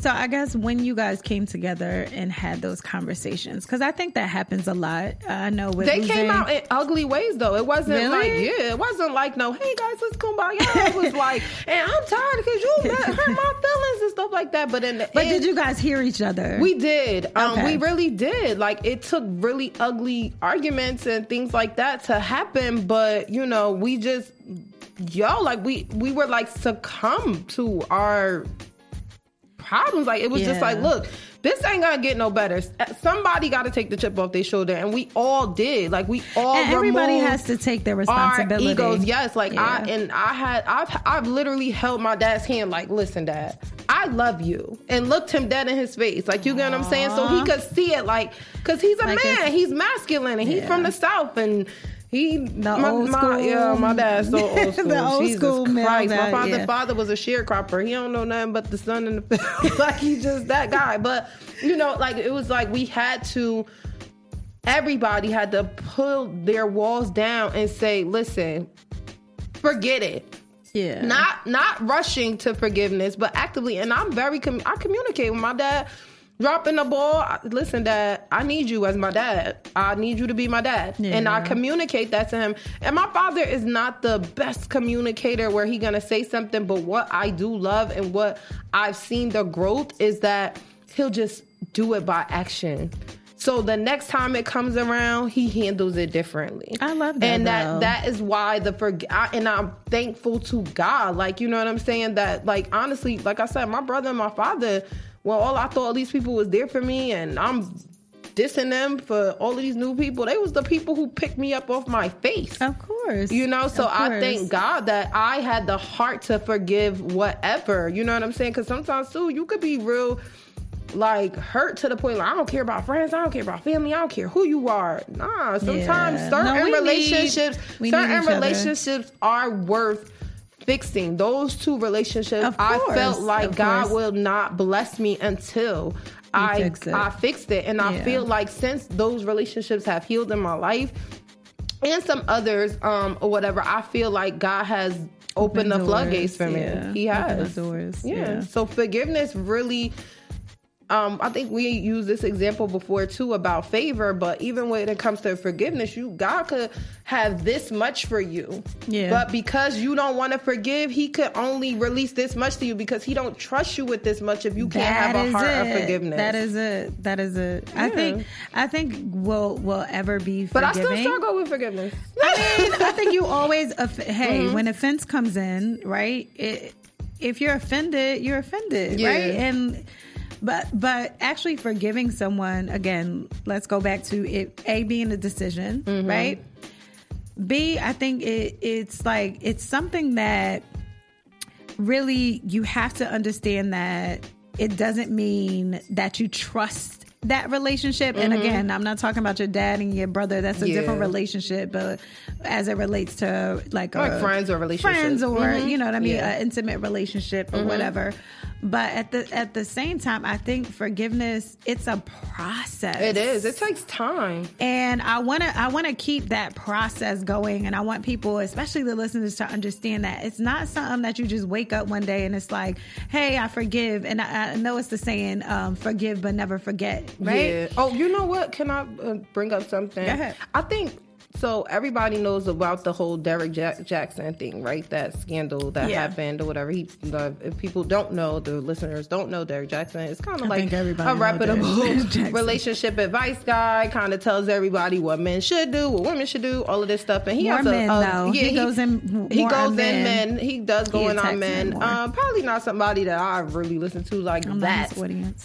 So I guess when you guys came together and had those conversations, because I think that happens a lot. I know with They losing- came out in ugly ways though. It wasn't Really? like yeah, it wasn't like no, hey guys, let's kumbaya. It was like, and I'm tired because you hurt my feelings and stuff like like that. But in the But end, did you guys hear each other? we did. Um, Okay. We really did. Like it took really ugly arguments and things like that to happen. But you know, we just yo, like we we were like succumb to our problems. Like it was just like, look, this ain't gonna get no better. Uh, somebody got to take the chip off their shoulder, and we all did. Like we all. and everybody has to take their our responsibility. egos. Yes, like I and I had I've I've literally held my dad's hand like, listen, dad, I love you, and looked him dead in his face. Like you get what I'm saying, so he could see it. Like because he's a Like man, he's masculine, and he's from the south, and. He The my, old my- school- yeah, my dad's so old school. The old Jesus school Christ. My father, yeah. father was a sharecropper. He don't know nothing but the sun and the field. like he's just that guy. But you know, like it was like we had to everybody had to pull their walls down and say, listen, forget it. yeah. Not not rushing to forgiveness, but actively. And I'm very com- I communicate with my dad. Dropping the ball. Listen, dad, I need you as my dad. I need you to be my dad. And I communicate that to him. And my father is not the best communicator where he gonna say something, but what I do love and what I've seen the growth is that he'll just do it by action. So the next time it comes around, he handles it differently. I love that, And that though. that is why the forg I, and I'm thankful to God. Like you know what I'm saying. That like honestly, like I said, my brother and my father. Well, all I thought these people was there for me, and I'm dissing them for all of these new people. They was the people who picked me up off my face. Of course. You know, so I thank God that I had the heart to forgive whatever. You know what I'm saying? Because sometimes too, you could be real like hurt to the point like I don't care about friends, I don't care about family, I don't care who you are. Nah, sometimes Yeah. certain No, relationships, need certain each other. relationships are worth fixing. Those two relationships, I felt like God course. will not bless me until I fix. I fixed it, and I feel like since those relationships have healed in my life and some others um or whatever i feel like god has opened the doors, floodgates for me yeah. he has doors, yeah. yeah. so forgiveness really um, I think we used this example before too about favor, but even when it comes to forgiveness, you God could have this much for you, Yeah. But because you don't want to forgive, He could only release this much to you because He don't trust you with this much if you can't That have a heart it. of forgiveness. That is it. That is it. I think. I think we'll will ever be. but I still struggle with forgiveness. I mean, I think you always. Off- hey, Mm-hmm. when offense comes in, right? It, if you're offended, you're offended, Yeah. right? And but but actually forgiving someone again. Let's go back to it. A being a decision, Mm-hmm. right? B, I think it, it's like it's something that really you have to understand that it doesn't mean that you trust that relationship. And again, I'm not talking about your dad and your brother. That's a Mm-hmm. Yeah. different relationship, but as it relates to like, Like a- friends or relationships. friends or Mhm. you know what I mean, Yeah. Mm-hmm. an intimate relationship or whatever. But at the at the same time, I think forgiveness it's a process. It is. It takes time. And I want to I want to keep that process going and I want people especially the listeners to understand that it's not something that you just wake up one day and it's like, "Hey, I forgive." And I, I know it's the saying um, forgive but never forget, right? Yeah. Oh, you know what? Can I uh, bring up something? Go ahead. I think so. Everybody knows about the whole Derrick Jack- Jaxn thing, right? That scandal that Yeah. happened or whatever. He, uh, if people don't know, the listeners don't know Derrick Jaxn. It's kind of like a reputable relationship advice guy. Kind of tells everybody what men should do, what women should do, all of this stuff. And he More has a, men, a- though. yeah, He goes in He goes on in men. men. He does go He in on men. men. Um, probably not somebody that I really listen to like I'm that.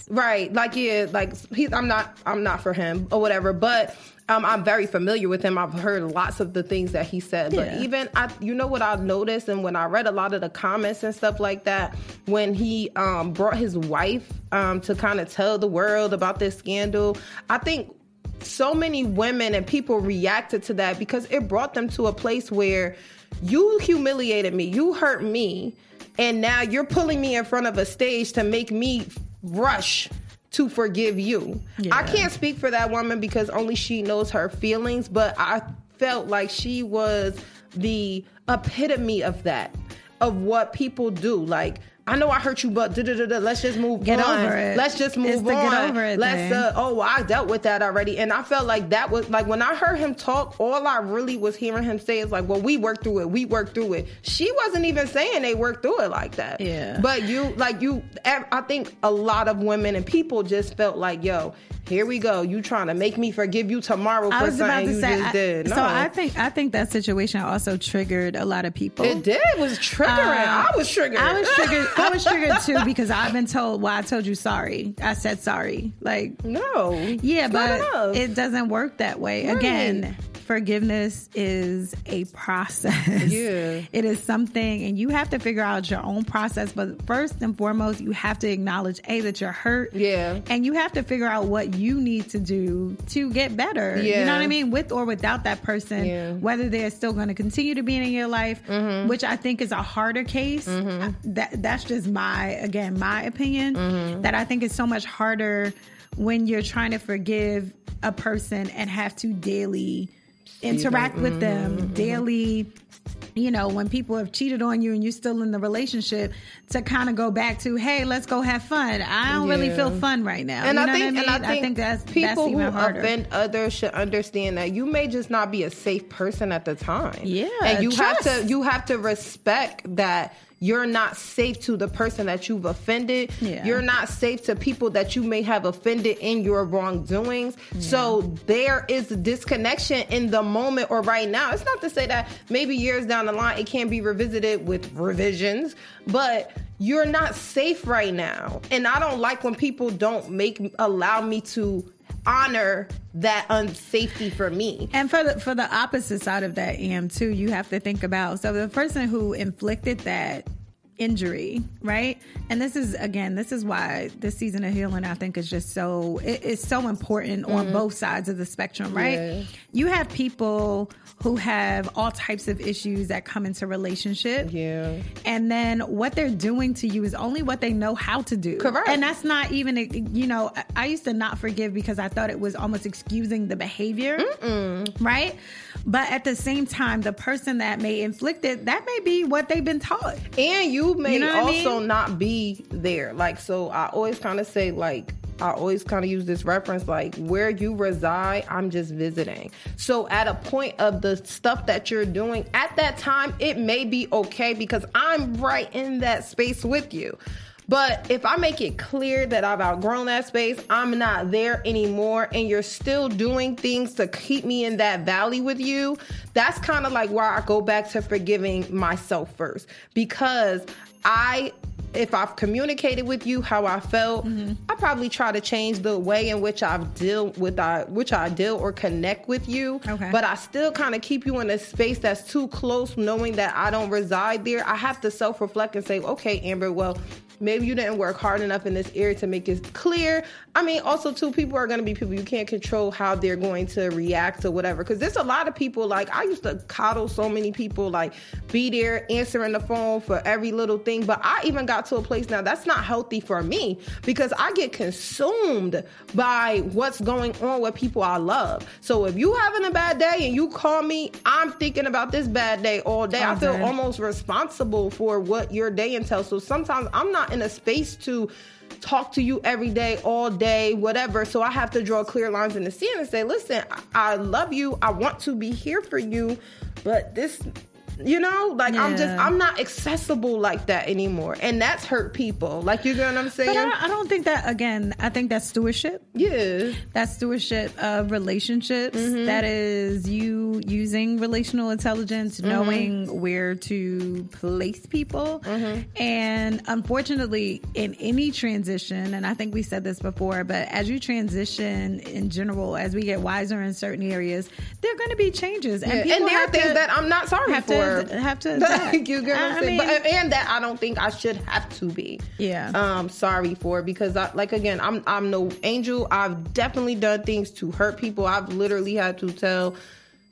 Right. Like yeah, like he's I'm not I'm not for him or whatever, but um, I'm very familiar with him. I've heard lots of the things that he said. But even I you know what I noticed and when I read a lot of the comments and stuff like that, when he um brought his wife um to kind of tell the world about this scandal, I think so many women and people reacted to that because it brought them to a place where you humiliated me, you hurt me, and now you're pulling me in front of a stage to make me rush to forgive you. I can't speak for that woman because only she knows her feelings, but I felt like she was the epitome of that, of what people do. Like, I know I hurt you, but da, da, da, da, let's just move Get on. over it. Let's just move It's on. get over it let's uh, oh, I dealt with that already, and I felt like that was like when I heard him talk. All I really was hearing him say is like, "Well, we worked through it. We worked through it." She wasn't even saying they worked through it like that. Yeah. But you, like you, I think a lot of women and people just felt like, "Yo, here we go. You trying to make me forgive you tomorrow for something to you say. just I- did." So No. I think I think that situation also triggered a lot of people. it did it was triggering. Uh, I was triggered. I was triggered. I was triggered too because I've been told. Well, I told you sorry. I said sorry. Like no. yeah, but it doesn't work that way. Right. Again, forgiveness is a process. Yeah. It is something and you have to figure out your own process, but first and foremost, you have to acknowledge a that you're hurt. Yeah. And you have to figure out what you need to do to get better. Yeah. You know what I mean? With or without that person, Yeah. Mm-hmm. whether they're still going to continue to be in your life, which I think is a harder case. That that's just my again, my opinion Mm-hmm. that I think is so much harder when you're trying to forgive a person and have to daily interact with Mm-hmm. them daily. You know when people have cheated on you and you're still in the relationship to kind of go back to hey let's go have fun. I don't really feel fun right now. And you I know think, what I, mean? and I think, that's people that's even who harder. offend others should understand that you may just not be a safe person at the time. Yeah, and you have to you have to respect that you're not safe to the person that you've offended. Yeah. You're not safe to people that you may have offended in your wrongdoings. So there is a disconnection in the moment or right now. It's not to say that maybe years down the line it can be revisited with revisions, but you're not safe right now. And I don't like when people don't make allow me to honor that unsafety for me. And for the for the opposite side of that, am too, you have to think about so the person who inflicted that injury, right? And this is again, this is why this season of healing I think is just so it's so important on mm-hmm. both sides of the spectrum, right? Yeah. You have people who have all types of issues that come into relationship. Yeah. And then what they're doing to you is only what they know how to do. Correct. And that's not even, you know, I- I used to not forgive because I thought it was almost excusing the behavior. Right? But at the same time, the person that may inflict it, that may be what they've been taught. And you may You know what I also mean? not be there. Like, so I always kind of say, like, I always kind of use this reference, like, where you reside, I'm just visiting. So at a point of the stuff that you're doing at that time, it may be okay because I'm right in that space with you. But if I make it clear that I've outgrown that space, I'm not there anymore, and you're still doing things to keep me in that valley with you, that's kind of like why I go back to forgiving myself first. Because I, if I've communicated with you how I felt, mm-hmm. I probably try to change the way in which I deal with I, which I deal or connect with you. Okay. But I still kind of keep you in a space that's too close, knowing that I don't reside there. I have to self reflect and say, okay, Amber, well, maybe you didn't work hard enough in this area to make it clear. I mean, also, too, people are going to be people you can't control how they're going to react or whatever. Because there's a lot of people, like, I used to coddle so many people, like, be there answering the phone for every little thing. But I even got to a place now that's not healthy for me because I get consumed by what's going on with people I love. So if you having a bad day and you call me, I'm thinking about this bad day all day. I feel almost responsible for what your day entails. So sometimes I'm not in a space to talk to you every day, all day, whatever. So I have to draw clear lines in the sand and say, listen, I, I love you. I want to be here for you, but this. You know, like I'm just i'm not accessible like that anymore, and that's hurt people. Like you get what I'm saying? But I, I don't think that, again, I think that's stewardship. yeah, That's stewardship of relationships. Mm-hmm. That is you using relational intelligence, Mm-hmm. knowing where to place people. Mm-hmm. And unfortunately, in any transition, and I think we said this before, but as you transition in general, as we get wiser in certain areas, there are going to be changes. And, and, people there are things to- that I'm not sorry for. To have to Thank you what I- I'm I saying? mean- but, and that I don't think I should have to be. Yeah. Um, sorry for because I like again, I'm I'm no angel. I've definitely done things to hurt people. I've literally had to tell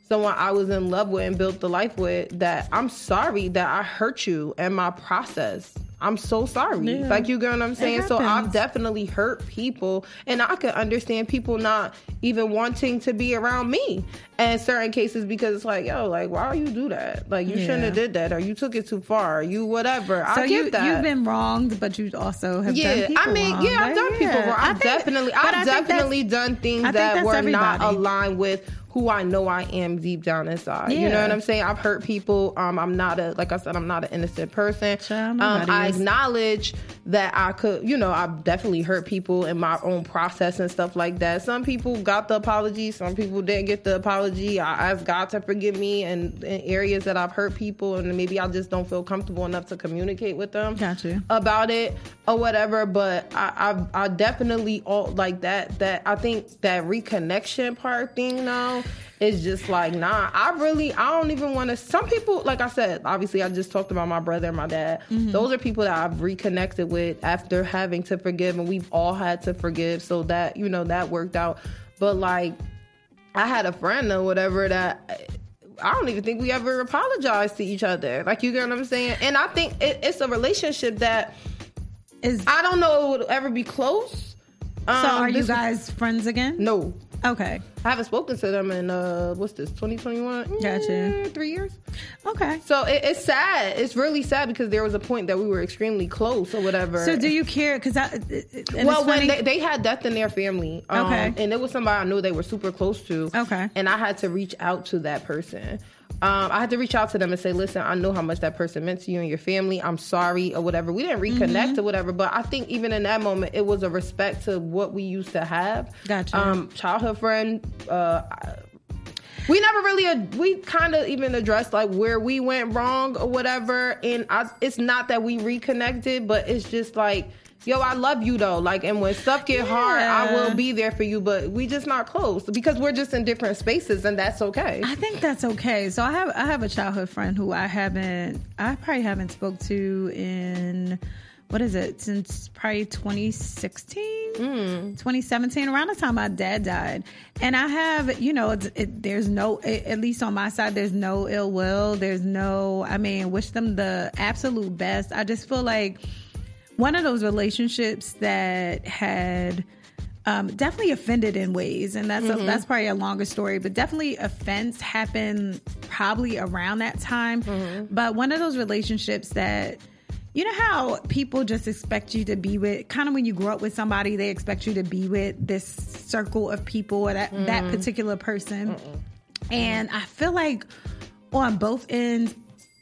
someone I was in love with and built the life with that I'm sorry that I hurt you and my process. I'm so sorry. Yeah. Like you get what I'm saying? So I've definitely hurt people and I could understand people not even wanting to be around me in certain cases because it's like, yo, like why are you do that? Like you shouldn't have did that or you took it too far. Or you whatever. So I get you that. you've been wronged, but you also have yeah, done people I mean, wrong, yeah, I've done people wrong. I I've definitely, I've definitely done things that were not aligned with who I know I am deep down inside. You know what I'm saying? I've hurt people. Um, I'm not a, like I said, I'm not an innocent person. Child, um, I is. acknowledge that I could, you know, I've definitely hurt people in my own process and stuff like that. Some people got the apology, some people didn't get the apology. I ask God to forgive me and in areas that I've hurt people, and maybe I just don't feel comfortable enough to communicate with them Got you. about it or whatever. But I, I, I definitely all like that. That I think that reconnection part thing now is just like nah. I really I don't even want to. Some people, like I said, obviously I just talked about my brother and my dad. Those are people that I've reconnected with after having to forgive, and we've all had to forgive. So that you know that worked out. But like I had a friend or whatever that. I don't even think we ever apologized to each other. Like you get what I'm saying? And I think it, it's a relationship that Is I don't know it would ever be close. Um, so are you guys friends again? No, Okay. I haven't spoken to them in uh, what's this? 2021. Gotcha. Mm, Three years. Okay. So it, it's sad. It's really sad because there was a point that we were extremely close or whatever. So do you care? Because I. well, when they, they had death in their family, um, Okay. and it was somebody I knew they were super close to, Okay. and I had to reach out to that person. Um, I had to reach out to them and say, "Listen, I know how much that person meant to you and your family. I'm sorry or whatever. We didn't reconnect Mm-hmm. or whatever, but I think even in that moment, it was a respect to what we used to have. Gotcha. Um, childhood friend. Uh, we never really ad- we kind of even addressed like where we went wrong or whatever and I, it's not that we reconnected but it's just like yo i love you though. Like and when stuff get hard i will be there for you but we just not close because we're just in different spaces and that's okay. I think that's okay. So I have I have a childhood friend who I haven't I probably haven't spoke to in what is it since probably 2016 hmm. 2017 around the time my dad died. And i have you know it's, it, there's no a- at least on my side there's no ill will. There's no i mean wish them the absolute best. I just feel like one of those relationships that had um, definitely offended in ways, and that's a, mm-hmm. that's probably a longer story. But definitely offense happened probably around that time. Mm-hmm. But one of those relationships that you know how people just expect you to be with kind of when you grow up with somebody they expect you to be with this circle of people or that that mm-hmm. particular person and i feel like on both ends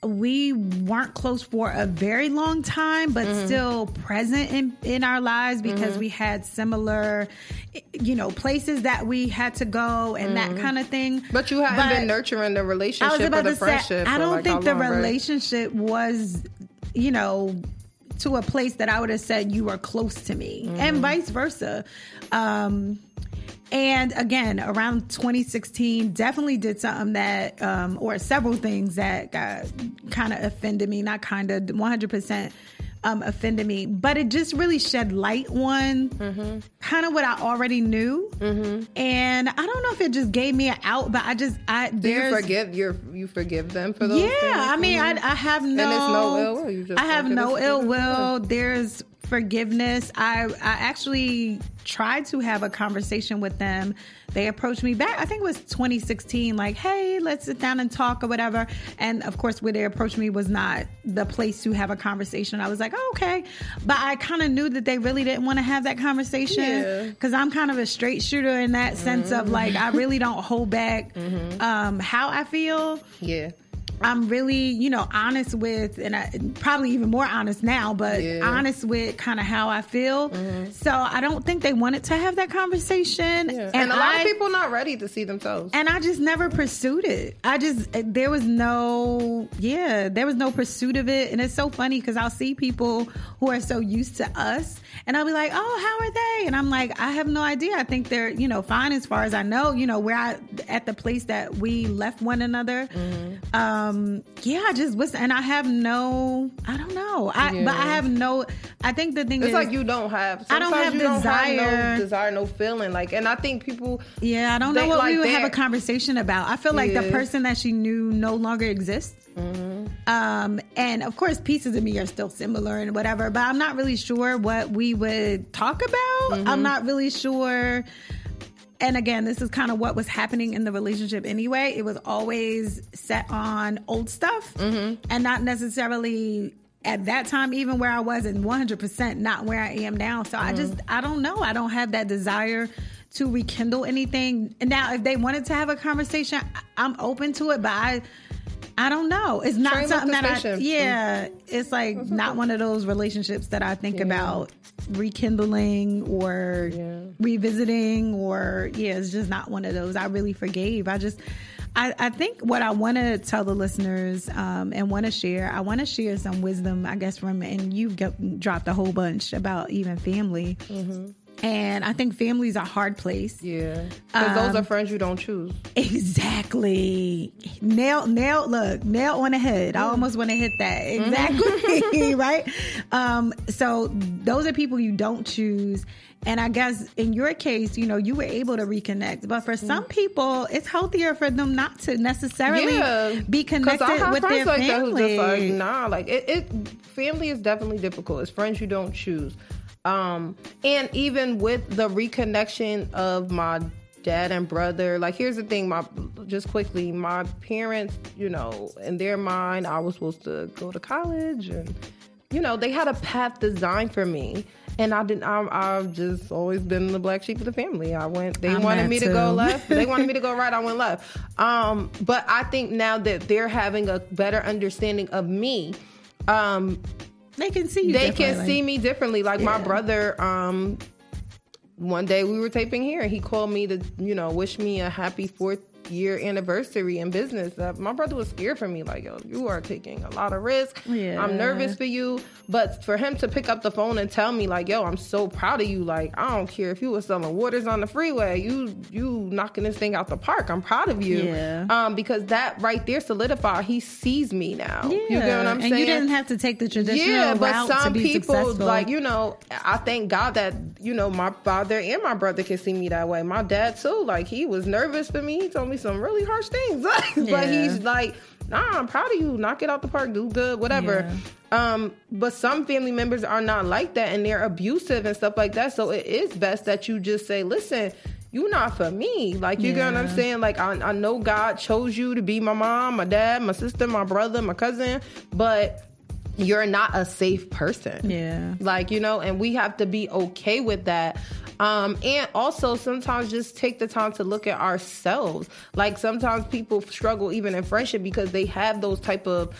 we weren't close for a very long time but still present in, in our lives because we had similar you know places that we had to go and that kind of thing but you haven't But- been nurturing the I relationship was about or the to say, friendship I don't like, think the long, right? relationship was, you know, to a place that I would have said you are close to me, Mm-hmm. and vice versa. Um, and again, around 2016, definitely did something that, um, or several things that kind of offended me, not kind of 100% um, offended me, but it just really shed light on kind of what I already knew. And I don't know if it just gave me an out, but I just, I, do you forgive you you forgive them for those yeah, things? I mean, I, I have no, it's no ill will, I have no ill will. There's forgiveness. I I actually tried to have a conversation with them. They approached me back. I think it was 2016. Like, hey, let's sit down and talk or whatever. And of course, where they approached me was not the place to have a conversation. I was like, oh, okay, but I kind of knew that they really didn't want to have that conversation Yeah. because I'm kind of a straight shooter in that sense of like I really don't hold back um, how I feel. yeah I'm really, you know, honest with, and I, probably even more honest now, but Yeah. honest with kind of how I feel. So I don't think they wanted to have that conversation, Yeah. and, and, a lot I, of people not ready to see themselves and I just never pursued it. I just there was no, yeah, there was no pursuit of it, and it's so funny because I'll see people who are so used to us, and I'll be like, oh, how are they? And I'm like, I have no idea. I think they're, you know, fine as far as I know. You know, where I at the place that we left one another. Um, yeah, I just was, and I have no, I don't know. I but I have no, I think the thing It's is like you don't have. I don't have you don't have desire. no desire, no feeling. Like, and I think people. Yeah, I don't know what like we would have a conversation about. I feel like the person that she knew no longer exists. Mm-hmm. Um, and of course, pieces of me are still similar and whatever, but I'm not really sure what we would talk about. Mm-hmm. I'm not really sure. And again, this is kind of what was happening in the relationship anyway. It was always set on old stuff Mm-hmm. and not necessarily at that time, even where I was, and 100% not where I am now. So I just, I don't know. I don't have that desire to rekindle anything. And now, if they wanted to have a conversation, I'm open to it, but I, I don't know. It's not Train something that I, yeah, it's like not one of those relationships that I think about rekindling or Yeah. revisiting or yeah, it's just not one of those. I really forgave. I just I, I think what I want to tell the listeners um, and want to share, I want to share some wisdom, I guess, from, and you've got, dropped a whole bunch about even family. And I think family's a hard place. Yeah, because those Um, are friends you don't choose. Exactly. Nail, nail, look, nail on the head. I almost want to hit that. Exactly. right. Um, so those are people you don't choose. And I guess in your case, you know, you were able to reconnect. But for some people, it's healthier for them not to necessarily Yeah, be connected with their like that who's family. just like, nah, like it, it. Family is definitely difficult. It's friends you don't choose. Um, and even with the reconnection of my dad and brother, like here's the thing, my just quickly, my parents, you know, in their mind, I was supposed to go to college and you know, they had a path designed for me. And I didn't. I'm, I've just always been the black sheep of the family. I went. They I'm wanted me to go too. left. They wanted me to go right. I went left. Um, but I think now that they're having a better understanding of me, um, They can see you. they can see me differently. Like my brother, um, one day we were taping here, and he called me to, you know, wish me a happy fourth year anniversary in business. Uh, my brother was scared for me, like, yo, you are taking a lot of risk. Yeah. I'm nervous for you. But for him to pick up the phone and tell me, like, yo, I'm so proud of you. Like, I don't care if you were selling waters on the freeway, you you knocking this thing out the park. I'm proud of you. Yeah. Um, because that right there solidified. He sees me now. Yeah. You get what I'm and saying? you didn't have to take the traditional yeah, but some people successful. like you know. I thank God that you know my father and my brother can see me that way. My dad too. Like he was nervous for me. He told me some really harsh things, but Yeah. he's like, "Nah, I'm proud of you. Knock it out the park. Do good, whatever." Um, but some family members are not like that, and they're abusive and stuff like that. So it is best that you just say, "Listen." You not for me, like you get what I'm saying. Like I, I know God chose you to be my mom, my dad, my sister, my brother, my cousin, but you're not a safe person. Yeah. Like, you know, and we have to be okay with that. Um, and also sometimes just take the time to look at ourselves. Like sometimes people struggle even in friendship because they have those type of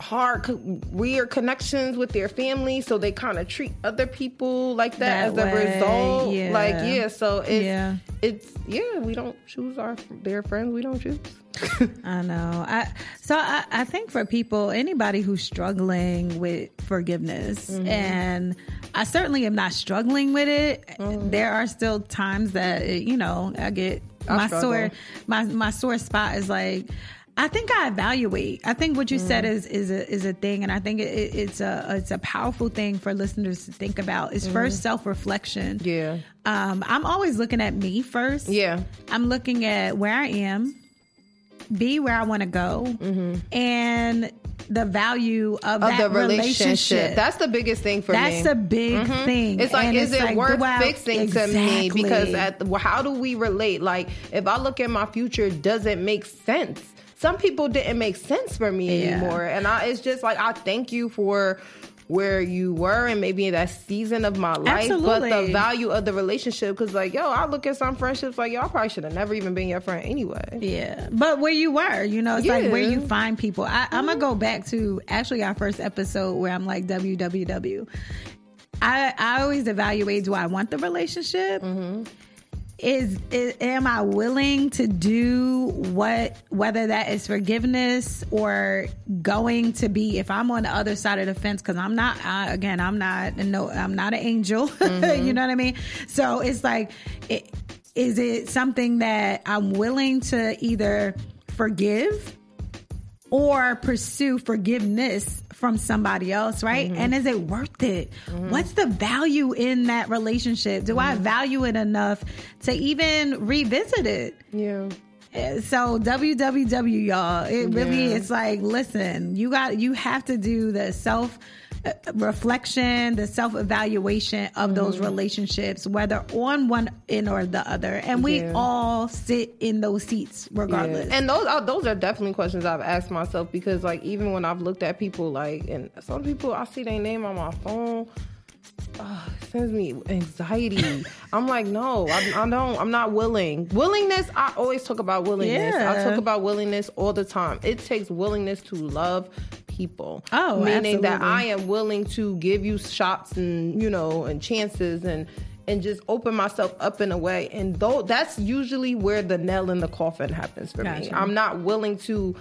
hard weird connections with their family so they kind of treat other people like that, That as a result yeah. like yeah so it's Yeah. it's yeah we don't choose our their friends we don't choose I know. I so I, I think for people, anybody who's struggling with forgiveness, Mm-hmm. and I certainly am not struggling with it. Mm-hmm. There are still times that you know I get I my struggle. sore my my sore spot is like. I think I evaluate. I think what you said Mm-hmm. is is a is a thing, and I think it, it's a it's a powerful thing for listeners to think about. Is first self reflection. Mm-hmm. yeah Um, I'm always looking at me first. yeah I'm looking at where I am, be where I want to go, and the value of, of that the relationship. relationship. That's the biggest thing for That's me. That's a big thing. It's like, And is it like, worth I- fixing to me? Exactly. Because at the, how do we relate? Like, if I look at my future, does it make sense? Some people didn't make sense for me Yeah. anymore, and I, it's just like I thank you for where you were and maybe in that season of my life, Absolutely. but the value of the relationship. Because like, yo, I look at some friendships like, yo, I probably should have never even been your friend anyway. Yeah, but where you were, you know, it's like where you find people. I, I'm gonna mm-hmm. go back to actually our first episode where I'm like www. I I always evaluate: do I want the relationship? Mm-hmm. Is, is am I willing to do what whether that is forgiveness or going to be if I'm on the other side of the fence because I'm not I, again I'm not no I'm not an angel mm-hmm. you know what I mean? So it's like it, is it something that I'm willing to either forgive or pursue forgiveness from somebody else, right? Mm-hmm. And is it worth it? What's the value in that relationship? Do Mm-hmm. I value it enough to even revisit it? Yeah. So www y'all, it really Yeah. it's like listen, you got you have to do the self uh, reflection, the self evaluation of those Mm-hmm. relationships, whether on one end or the other, and we Yeah. all sit in those seats regardless. Yeah. And those are those are definitely questions I've asked myself because like even when I've looked at people like and some people I see their name on my phone. Uh, it sends me anxiety. I'm like, no, I, I don't. I'm not willing. Willingness. I always talk about willingness. I talk about willingness all the time. It takes willingness to love people. Oh, meaning that. I am willing to give you shots and you know and chances and and just open myself up in a way. And though that's usually where the nail in the coffin happens for me. I'm not willing to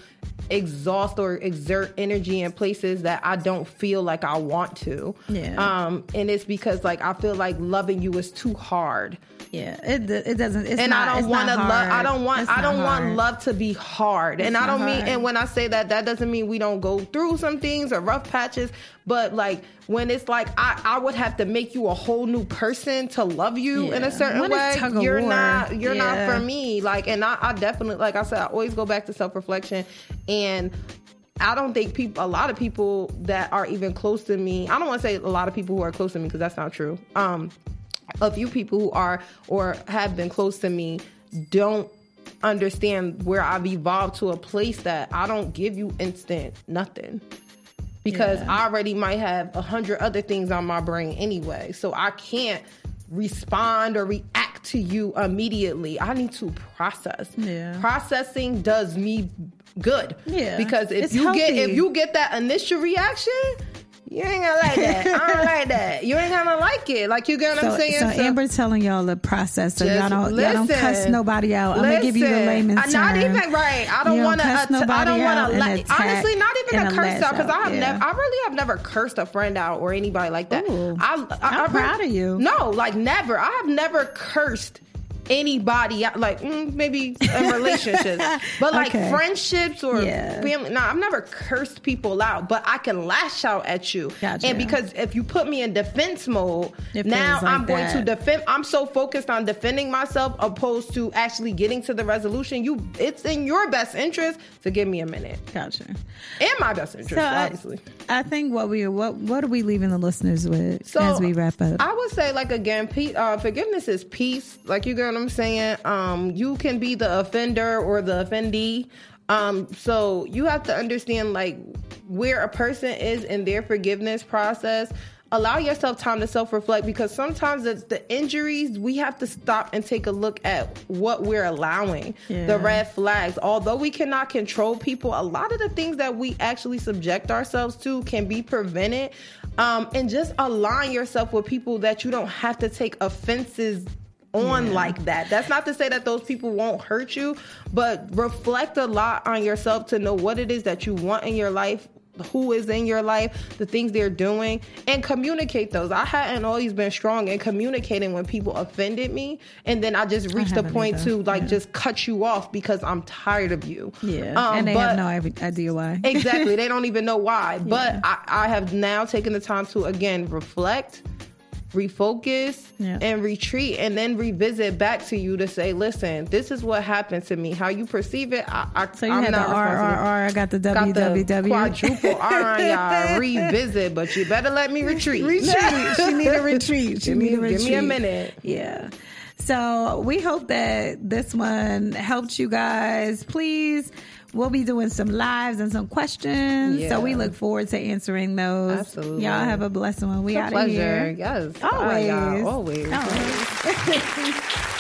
exhaust or exert energy in places that I don't feel like I want to. Yeah. Um, and it's because like I feel like loving you is too hard. yeah, it it doesn't. It's and not, I don't want to love. I don't want. It's I don't want hard. love to be hard. and I don't mean. hard. And when I say that, that doesn't mean we don't go through some things or rough patches. But like when it's like I, I would have to make you a whole new person to love you in a certain When way. You're war. not. You're Yeah. not for me. Like, and I, I definitely, like I said, I always go back to self reflection and. I don't think people, a lot of people that are even close to me, I don't want to say a lot of people who are close to me because that's not true. Um, a few people who are or have been close to me don't understand where I've evolved to a place that I don't give you instant nothing. Because Yeah. I already might have a hundred other things on my brain anyway. So I can't respond or react to you immediately. I need to process. Yeah. Processing does me good. Yeah. Because if It's you get if you get that initial reaction, you ain't gonna like that. I don't like that. You ain't gonna like it. Like you get what So, I'm saying? so Amber's telling y'all the process, so y'all don't y'all don't cuss nobody out. I'm gonna give you the Listen. layman's Uh, term. Not even right. I don't want to. I don't want to. attack honestly, not even a curse out because I have yeah. never. I really have never cursed a friend out or anybody like that. Ooh. I, I, really- proud of you. No, like never. I have never cursed anybody like mm, maybe in relationships but like Okay. friendships or Yeah. family no i've never cursed people out but i can lash out at you Gotcha. and because if you put me in defense mode It now like i'm going to defend i'm so focused on defending myself opposed to actually getting to the resolution you it's in your best interest to give me a minute Gotcha. in my best interest So I, obviously I think what we what what are we leaving the listeners with So as we wrap up? I would say, like again, pe- uh, forgiveness is peace. Like you get what I'm saying. Um, you can be the offender or the offendee. Um, so you have to understand like where a person is in their forgiveness process. Allow yourself time to self reflect because sometimes it's the injuries we have to stop and take a look at what we're allowing. Yeah. The red flags. Although we cannot control people, a lot of the things that we actually subject ourselves to can be prevented. Um, and just align yourself with people that you don't have to take offenses on like that. That's not to say that those people won't hurt you, but reflect a lot on yourself to know what it is that you want in your life. Who is in your life, the things they're doing, and communicate those. I hadn't always been strong in communicating when people offended me, and then I just reached the point either. to like Yeah. just cut you off because I'm tired of you. yeah, Um, and they but- have no every- idea why. exactly. They don't even know why. But I, I have now taken the time to again reflect, refocus, Yeah. and retreat, and then revisit back to you to say, "Listen, this is what happened to me. How you perceive it, I, I, So you I'm had the not responsible." RRR. I got the Got the WWW. quadruple R on y'all. Revisit, but you better let me retreat. retreat. She need a retreat. She Give me- need a retreat. give me a minute. Yeah. So we hope that this one helped you guys. Please, we'll be doing some lives and some questions. Yeah. So we look forward to answering those. Absolutely. Y'all have a blessed one. We It's a out of pleasure. here. Yes. Always. Bye, y'all. Always. Always.